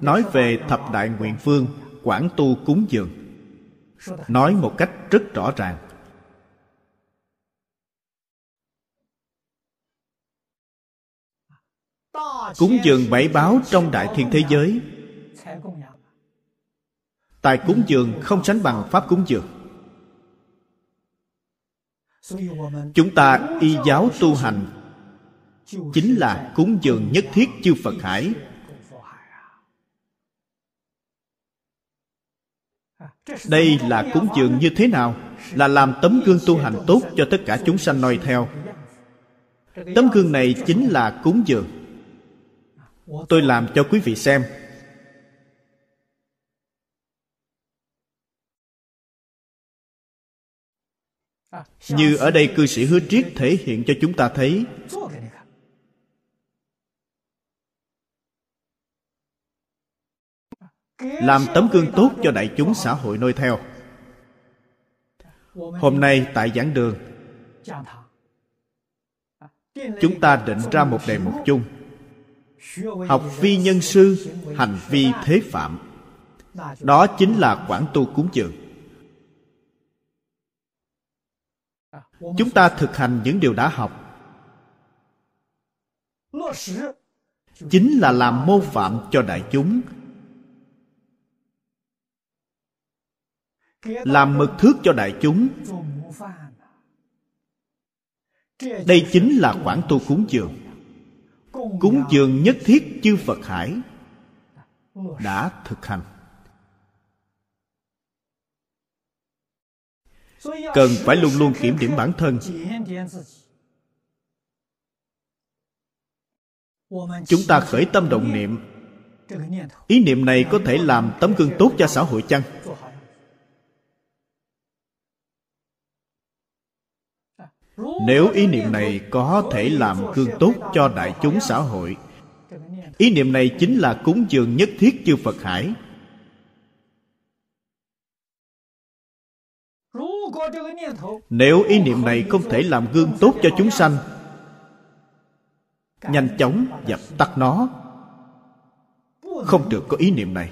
nói về thập đại nguyện phương quảng tu cúng dường nói một cách rất rõ ràng. Cúng dường bảy báo trong đại thiên thế giới. Tài cúng dường không sánh bằng pháp cúng dường. Chúng ta y giáo tu hành chính là cúng dường nhất thiết chư phật hải. Đây là cúng dường như thế nào? Là làm tấm gương tu hành tốt cho tất cả chúng sanh noi theo. Tấm gương này chính là cúng dường. Tôi làm cho quý vị xem. Như ở đây cư sĩ hứa triết thể hiện cho chúng ta thấy làm tấm gương tốt cho đại chúng xã hội noi theo. Hôm nay tại giảng đường, chúng ta định ra một đề mục chung. Học vi nhân sư, hành vi thế phạm. Đó chính là quản tu cúng dường. Chúng ta thực hành những điều đã học. Chính là làm mô phạm cho đại chúng làm mực thước cho đại chúng. Đây chính là khoản tu cúng dường. Cúng dường nhất thiết chư phật hải đã thực hành. Cần phải luôn luôn kiểm điểm bản thân. Chúng ta khởi tâm động niệm. Ý niệm này có thể làm tấm gương tốt cho xã hội chăng? Nếu ý niệm này có thể làm gương tốt cho đại chúng xã hội, ý niệm này chính là cúng dường nhất thiết chư phật hải. Nếu ý niệm này không thể làm gương tốt cho chúng sanh, nhanh chóng dập tắt nó. Không được có ý niệm này.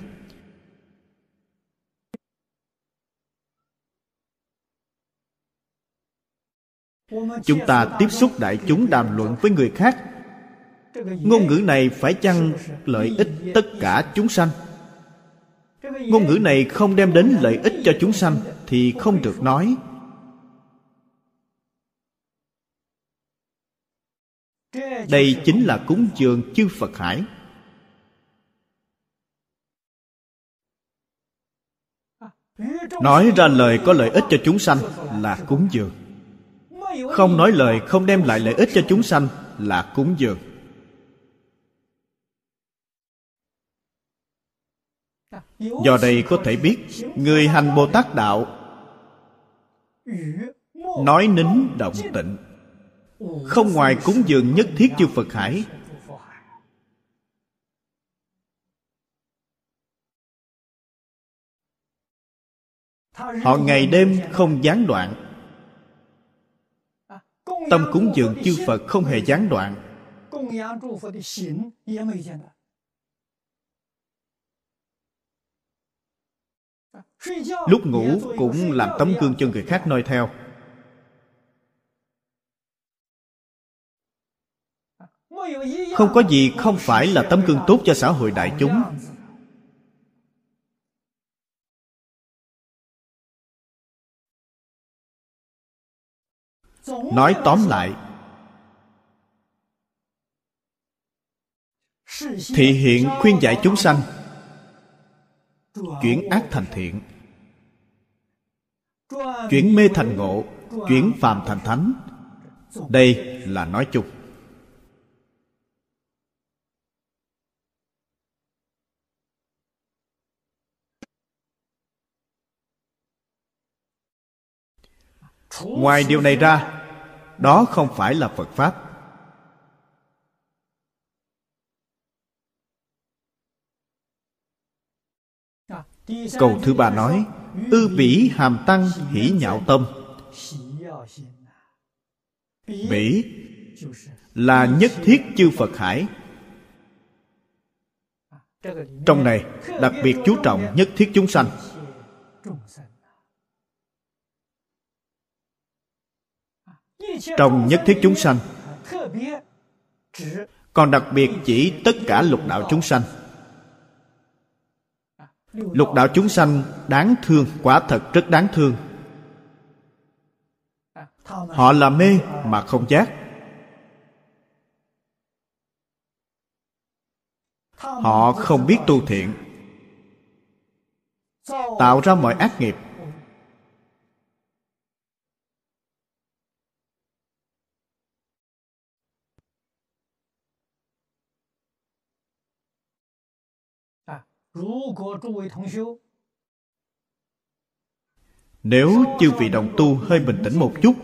Chúng ta tiếp xúc đại chúng đàm luận với người khác. Ngôn ngữ này phải chăng lợi ích tất cả chúng sanh? Ngôn ngữ này không đem đến lợi ích cho chúng sanh thì không được nói. Đây chính là cúng dường chư phật hải. Nói ra lời có lợi ích cho chúng sanh là cúng dường không nói lời, không đem lại lợi ích cho chúng sanh là cúng dường. Do đây có thể biết, người hành bồ tát đạo nói nín động tịnh không ngoài cúng dường nhất thiết chư phật hải. Họ ngày đêm không gián đoạn tâm cúng dường chư phật không hề gián đoạn. Lúc ngủ cũng làm tấm gương cho người khác noi theo. Không có gì không phải là tấm gương tốt cho xã hội đại chúng. Nói tóm lại, thị hiện khuyên dạy chúng sanh, chuyển ác thành thiện, chuyển mê thành ngộ, chuyển phàm thành thánh. Đây là nói chung. Ngoài điều này ra, đó không phải là phật pháp. Câu thứ ba nói, ư bỉ hàm tăng hỷ nhạo tâm. Bỉ là nhất thiết chư phật hải. Trong này, đặc biệt chú trọng nhất thiết chúng sanh. Trong nhất thiết chúng sanh. Còn đặc biệt chỉ tất cả lục đạo chúng sanh. Lục đạo chúng sanh đáng thương, quả thật rất đáng thương. Họ là mê mà không giác. Họ không biết tu thiện, tạo ra mọi ác nghiệp. Nếu chư vị đồng tu hơi bình tĩnh một chút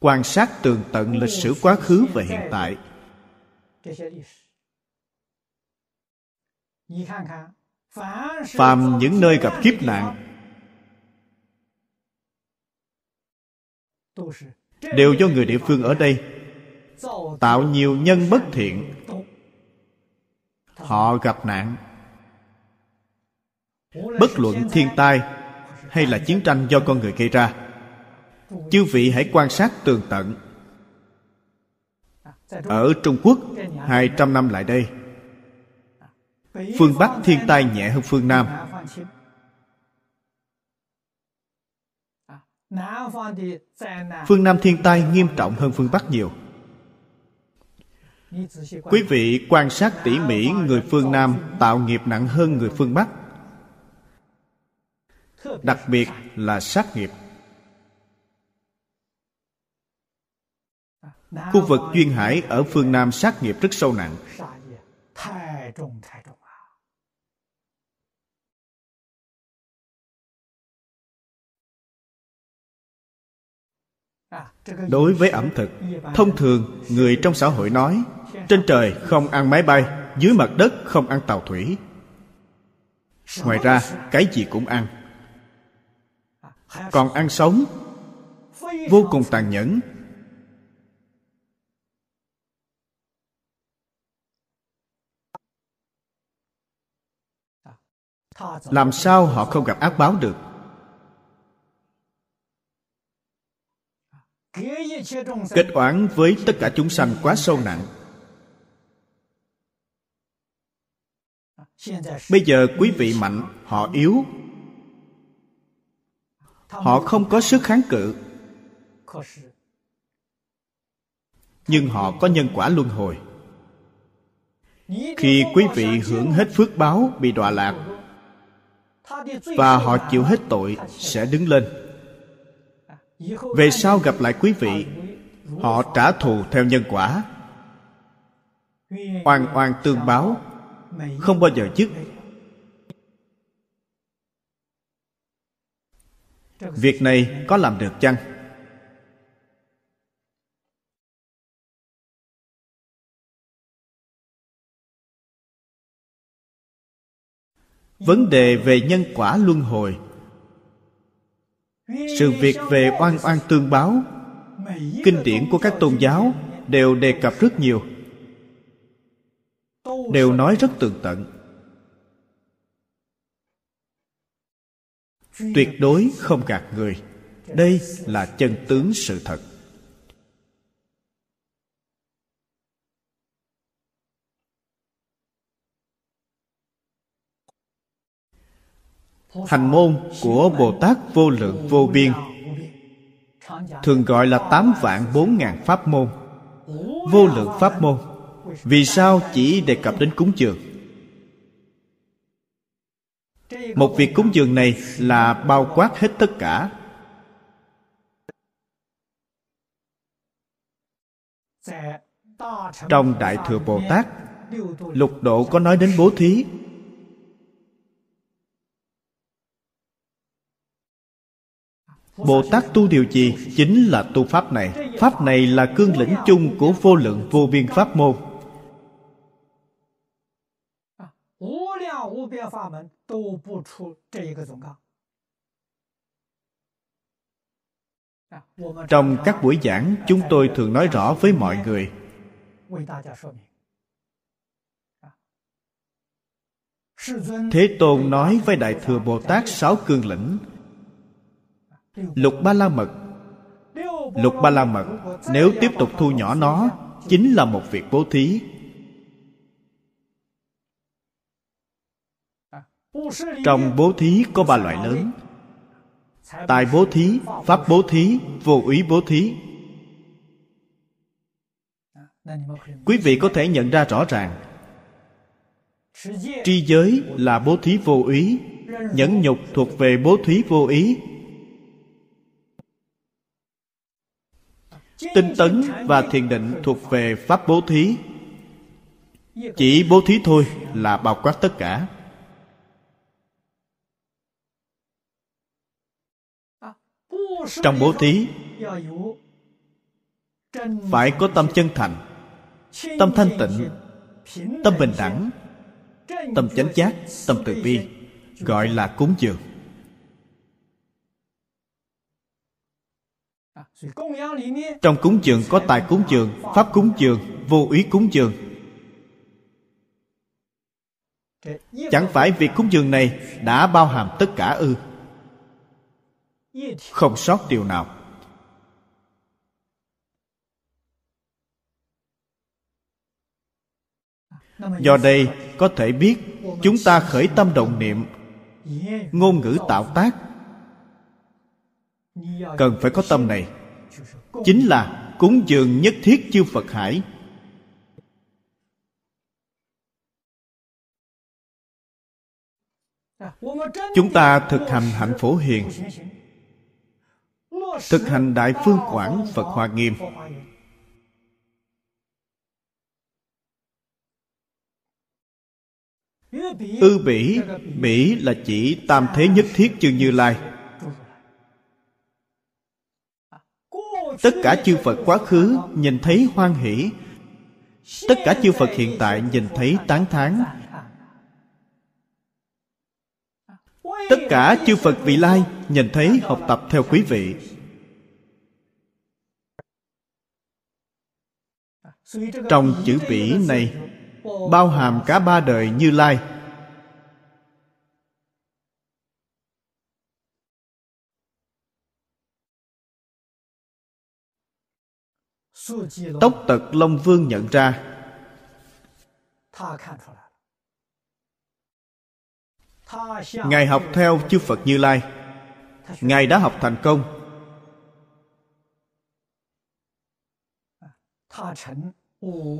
quan sát tường tận lịch sử quá khứ và hiện tại。phàm những nơi gặp kiếp nạn。đều do người địa phương ở đây tạo nhiều nhân bất thiện. Họ gặp nạn. Bất luận thiên tai hay là chiến tranh do con người gây ra, chư vị hãy quan sát tường tận. Ở trung quốc 200 năm lại đây, phương bắc thiên tai nhẹ hơn phương nam. Phương nam thiên tai nghiêm trọng hơn phương bắc nhiều quý vị quan sát tỉ mỉ người phương nam, tạo nghiệp nặng hơn người phương bắc. Đặc biệt là sát nghiệp. Khu vực duyên hải ở phương nam sát nghiệp rất sâu nặng. Đối với ẩm thực, thông thường người trong xã hội nói trên trời không ăn máy bay, dưới mặt đất không ăn tàu thủy. Ngoài ra, cái gì cũng ăn. Còn ăn sống, vô cùng tàn nhẫn. Làm sao họ không gặp ác báo được? Kết oán với tất cả chúng sanh quá sâu nặng. Bây giờ quý vị mạnh, họ yếu. Họ không có sức kháng cự. Nhưng họ có nhân quả luân hồi. Khi quý vị hưởng hết phước báo bị đọa lạc, và họ chịu hết tội, sẽ đứng lên. Về sau gặp lại quý vị, họ trả thù theo nhân quả. Oan oan tương báo không bao giờ dứt. Việc này có làm được chăng? Vấn đề về nhân quả luân hồi. Sự việc về oan oan tương báo. Kinh điển của các tôn giáo đều đề cập rất nhiều đều nói rất tường tận. Tuyệt đối không gạt người. Đây là chân tướng sự thật. Hành môn của bồ tát vô lượng vô biên, thường gọi là tám vạn bốn ngàn pháp môn. Vô lượng pháp môn vì sao chỉ đề cập đến cúng dường? Một việc cúng dường này là bao quát hết tất cả. Trong đại thừa bồ tát, lục độ có nói đến bố thí. Bồ Tát tu điều gì? Chính là tu Pháp này. Pháp này là cương lĩnh chung của vô lượng vô biên Pháp môn. Trong các buổi giảng Chúng tôi thường nói rõ với mọi người. Thế Tôn nói với Đại Thừa Bồ Tát sáu cương lĩnh. Lục ba la mật. Lục ba la mật nếu tiếp tục thu nhỏ nó chính là một việc bố thí trong bố thí có ba loại lớn. Tài bố thí, pháp bố thí, vô úy bố thí. Quý vị có thể nhận ra rõ ràng. Tri giới là bố thí vô úy nhẫn nhục thuộc về bố thí vô ý. Tinh tấn và thiền định thuộc về pháp bố thí. Chỉ bố thí thôi là bao quát tất cả. Trong bố thí, phải có tâm chân thành, tâm thanh tịnh, tâm bình đẳng, tâm chánh giác, tâm từ bi, gọi là cúng dường. Trong cúng dường có tài cúng dường, pháp cúng dường, vô ý cúng dường. Chẳng phải việc cúng dường này đã bao hàm tất cả ư không sót điều nào. Do đây, có thể biết, chúng ta khởi tâm động niệm, ngôn ngữ tạo tác. Cần phải có tâm này. Chính là cúng dường nhất thiết chư phật hải. Chúng ta thực hành hạnh phổ hiền thực hành đại phương quảng phật hoa nghiêm. Ư bỉ bỉ là chỉ tam thế nhất thiết chư như lai. Tất cả chư phật quá khứ nhìn thấy hoan hỷ. Tất cả chư phật hiện tại nhìn thấy tán thán. Tất cả chư phật vị lai nhìn thấy học tập theo quý vị. trong chữ bỉ này, bao hàm cả ba đời như lai. Tốc tật long vương nhận ra. Ngài học theo chư phật như lai. Ngài đã học thành công.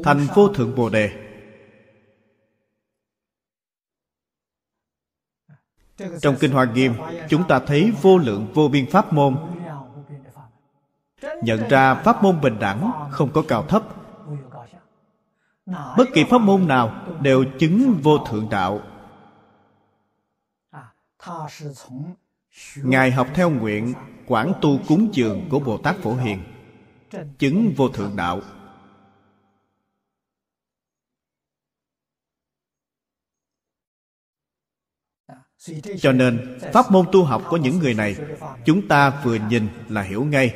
Thành vô thượng bồ đề. Trong kinh hoa nghiêm, chúng ta thấy vô lượng vô biên pháp môn. Nhận ra pháp môn bình đẳng không có cao thấp. Bất kỳ pháp môn nào đều chứng vô thượng đạo. Ngài học theo nguyện, quảng tu cúng dường của bồ tát phổ hiền, chứng vô thượng đạo. Cho nên, pháp môn tu học của những người này, chúng ta vừa nhìn là hiểu ngay.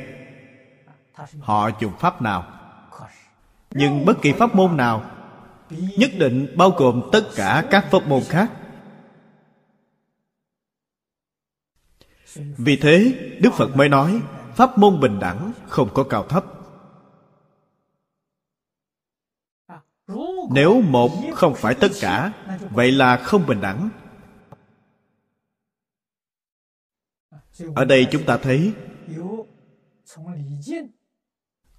Họ dùng pháp nào? Nhưng bất kỳ pháp môn nào nhất định bao gồm tất cả các pháp môn khác. Vì thế, đức phật mới nói, pháp môn bình đẳng không có cao thấp. Nếu một không phải tất cả, vậy là không bình đẳng. Ở đây chúng ta thấy,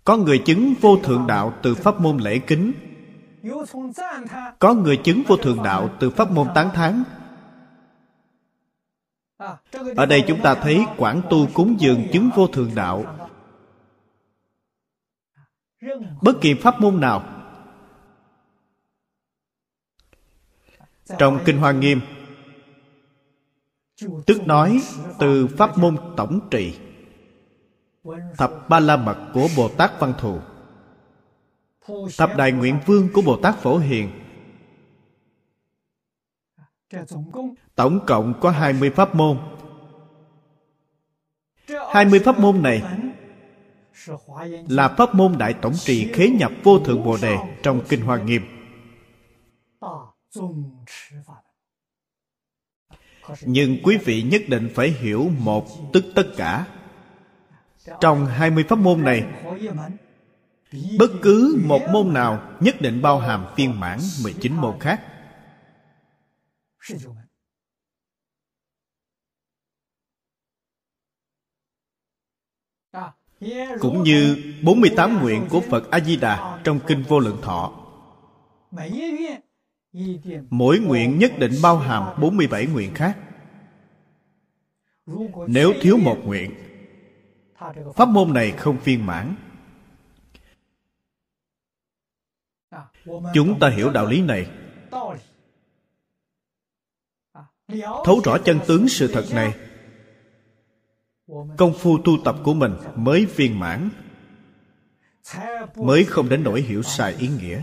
có người chứng vô thượng đạo từ pháp môn lễ kính. Có người chứng vô thượng đạo từ pháp môn tán thán. Ở đây chúng ta thấy quảng tu cúng dường chứng vô thượng đạo. Bất kỳ pháp môn nào. Trong kinh hoa nghiêm tức nói từ pháp môn tổng trị thập ba la mật của bồ tát văn thù. Thập đại nguyện vương của bồ tát phổ hiền. Tổng cộng có 20 pháp môn. 20 pháp môn này là pháp môn đại tổng trì khế nhập vô thượng bồ đề trong kinh hoa nghiêm nhưng quý vị nhất định phải hiểu một tức tất cả trong 20 pháp môn này, bất cứ một môn nào nhất định bao hàm phiên mãn 19 môn khác cũng như 48 nguyện của Phật A-di-đà trong Kinh Vô Lượng Thọ. Mỗi nguyện nhất định bao hàm 47 nguyện khác. Nếu thiếu một nguyện, pháp môn này không phiên mãn. Chúng ta hiểu đạo lý này Thấu rõ chân tướng sự thật này Công phu tu tập của mình mới viên mãn Mới không đến nỗi hiểu sai ý nghĩa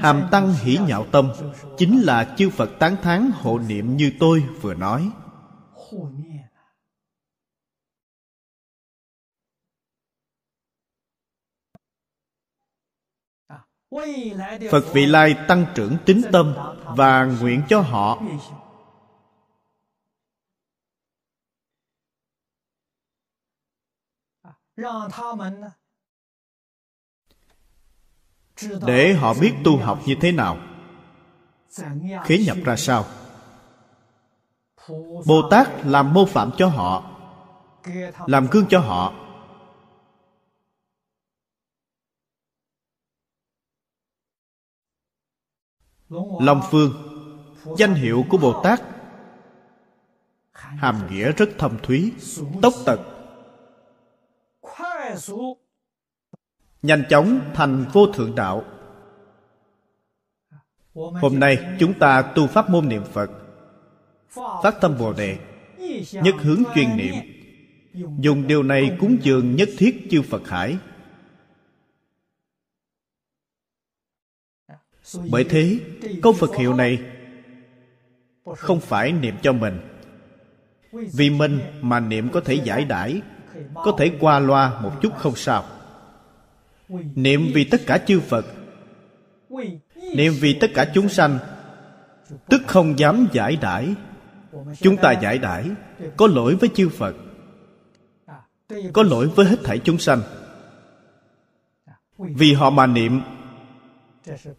Hàm tăng hỷ nhạo tâm, Chính là chư Phật tán thán hộ niệm như tôi vừa nói. Phật vị lai tăng trưởng tín tâm Và nguyện cho họ để họ biết tu học như thế nào. Khế nhập ra sao? Bồ tát làm mô phạm cho họ làm gương cho họ. Long phương danh hiệu của bồ tát. Hàm nghĩa rất thâm thúy tốc tật nhanh chóng thành vô thượng đạo. Hôm nay chúng ta tu pháp môn niệm phật, phát tâm bồ đề, nhất hướng chuyên niệm. Dùng điều này cúng dường nhất thiết chư phật hải. Bởi thế, câu phật hiệu này không phải niệm cho mình. Vì mình mà niệm có thể giải đãi, có thể qua loa một chút không sao niệm vì tất cả chư phật. Niệm vì tất cả chúng sanh. Tức không dám giải đãi. Chúng ta giải đãi, có lỗi với chư phật. Có lỗi với hết thảy chúng sanh. Vì họ mà niệm.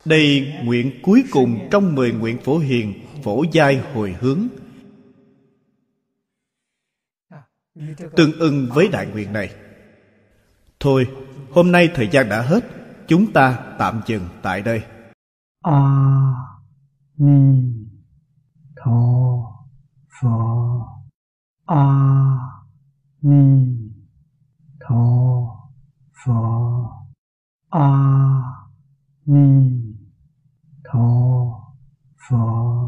Đây nguyện cuối cùng trong mười nguyện phổ hiền, phổ giai hồi hướng. Tương ưng với đại nguyện này. Thôi Hôm nay thời gian đã hết, chúng ta tạm dừng tại đây. A Ni Tho Phở A Ni Tho Phở A Ni Tho Phở